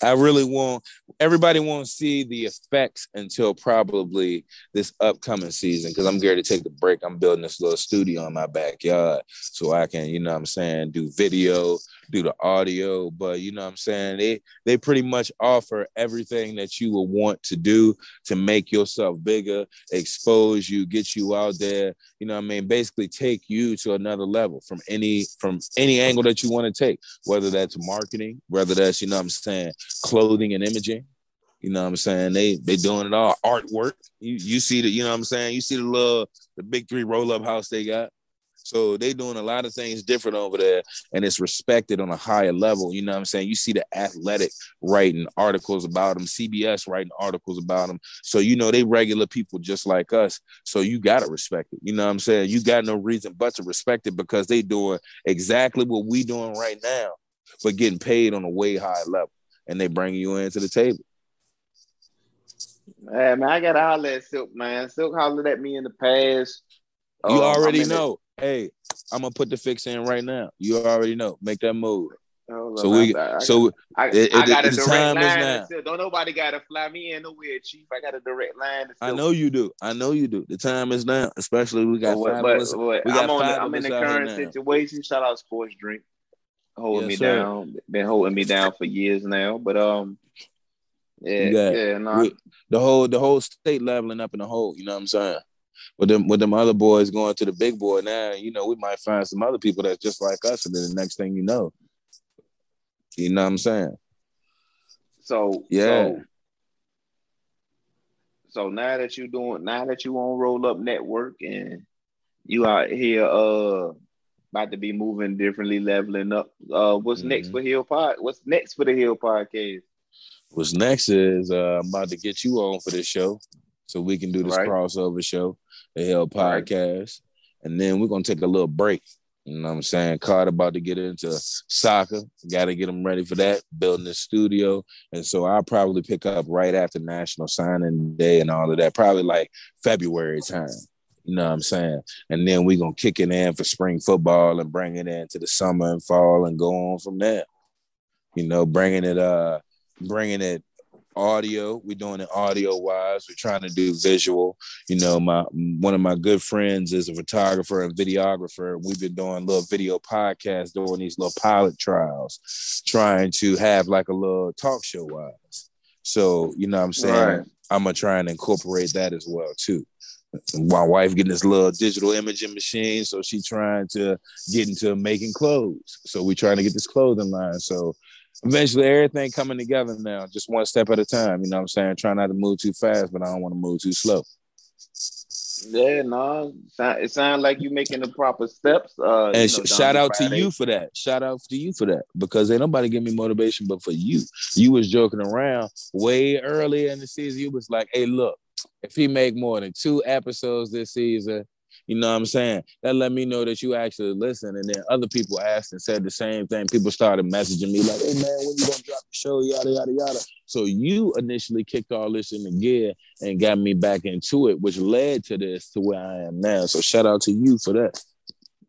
I really want everybody won't see the effects until probably this upcoming season because I'm going to take a break. I'm building this little studio in my backyard so I can, you know what I'm saying, do video, do the audio, but you know what I'm saying, they they pretty much offer everything that you would want to do to make yourself bigger, expose you, get you out there, you know what I mean, basically take you to another level from any from any angle that you want to take, whether that's marketing, whether that's, you know what I'm saying, clothing and imaging. You know what I'm saying? They they doing it all. Artwork. You you see the, you know what I'm saying? You see the little the big three roll-up house they got. So they doing a lot of things different over there, and it's respected on a higher level. You know what I'm saying? You see the athletic writing articles about them, CBS writing articles about them. So you know they regular people just like us. So you gotta respect it. You know what I'm saying? You got no reason but to respect it because they doing exactly what we doing right now, but getting paid on a way higher level, and they bring you into the table. Hey, man, I got to holler at Silk, man. Silk hollered at me in the past. You um, already know. Hey, I'm gonna put the fix in right now. You already know. Make that move. Oh, so we, I, so I, it, I got a direct line. Still, don't nobody got to fly me in nowhere, chief. I got a direct line. I know you do. I know you do. The time is now. Especially we got but, five but, us, but, we got I'm, on the, I'm in the current situation. Shout out Sports Drink. holding yes, me sir. down. Been holding me down for years now. But um, yeah, yeah, the whole the whole state leveling up in the hole. You know what I'm saying? With them with them other boys going to the big boy now, you know, we might find some other people that's just like us, and then the next thing you know, you know what I'm saying? So yeah. So, so now that you're doing, now that you on Roll Up Network and you out here, uh, about to be moving differently, leveling up. Uh, what's mm-hmm. next for Hill Pod? What's next for the Hill Podcast? What's next is uh, I'm about to get you on for this show, so we can do this right. crossover show, the Hill Podcast, and then we're gonna take a little break. You know what I'm saying? Card about to get into soccer. Got to get them ready for that, building the studio. And so I'll probably pick up right after National Signing Day and all of that, probably like February time. You know what I'm saying? And then we're to kick it in for spring football and bring it into the summer and fall and go on from there. You know, bringing it, uh, bringing it audio. We're doing it audio wise. We're trying to do visual. You know, my one of my good friends is a photographer and videographer. We've been doing little video podcasts, doing these little pilot trials, trying to have like a little talk show wise. So, you know what I'm saying? Right. I'm gonna try and incorporate that as well too. My wife getting this little digital imaging machine, so she trying to get into making clothes. So we're trying to get this clothing line. So eventually everything coming together now, just one step at a time. You know what I'm saying? Try not to move too fast, but I don't want to move too slow. Yeah, no, it sounds like you're making the proper steps. Uh, and you know, shout out Friday. to you for that. Shout out to you for that because ain't nobody give me motivation but for you. You was joking around way earlier in the season. You was like, "Hey, look, if he make more than two episodes this season, you know what I'm saying? That let me know that you actually listen. And then other people asked and said the same thing. People started messaging me like, hey man, when you gonna drop the show? Yada yada yada. So you initially kicked all this in the gear and got me back into it, which led to this to where I am now. So shout out to you for that.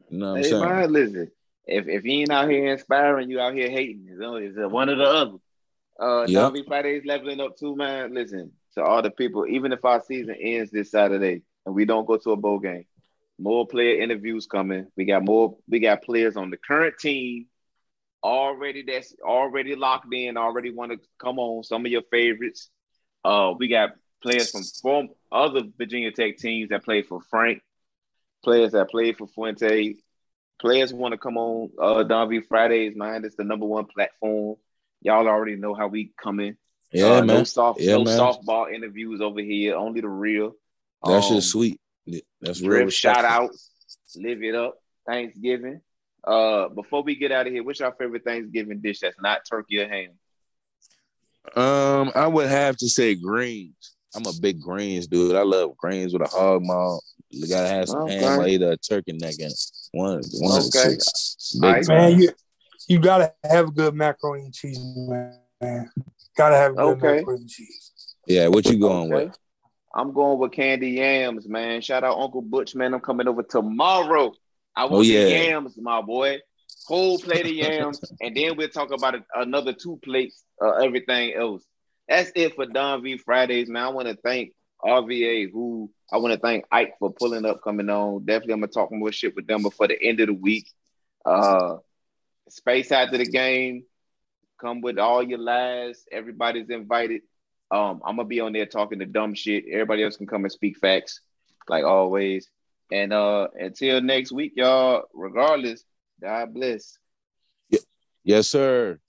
You know what hey, I'm saying? Man, listen, if if he ain't out here inspiring, you out here hating. It's only one or the other. Uh yep. Friday's leveling up too, man. Listen, to all the people, even if our season ends this Saturday and we don't go to a bowl game, more player interviews coming. We got more. We got players on the current team already. That's already locked in. Already want to come on. Some of your favorites. Uh, we got players from from other Virginia Tech teams that play for Frank. Players that play for Fuente. Players want to come on. Uh, Don V Fridays, man. It's the number one platform. Y'all already know how we coming. Yeah, uh, man. No soft, yeah, no man. softball interviews over here. Only the real. That's um, just sweet. Yeah, that's real. Shout out, live it up. Thanksgiving. Uh, before we get out of here, what's your favorite Thanksgiving dish that's not turkey or ham? Um, I would have to say greens. I'm a big greens dude. I love greens with a hog maw. You gotta have some okay. ham or either a turkey neck in it. One, one okay. of the two. Right. Man, you, you gotta have a good macaroni and cheese, man. Gotta have good okay. macaroni and cheese. Yeah, what you going okay. with? I'm going with candy yams, man. Shout out Uncle Butch, man. I'm coming over tomorrow. I want oh, yeah. yams, my boy. Whole plate of yams, and then we'll talk about another two plates of everything else. That's it for Don V Fridays, man. I want to thank RVA, who I want to thank Ike for pulling up, coming on. Definitely, I'm gonna talk more shit with them before the end of the week. Uh, space after the game. Come with all your lies. Everybody's invited. Um, I'm gonna be on there talking the dumb shit. Everybody else can come and speak facts, like always. And uh until next week, y'all, regardless, God bless. Yes, sir.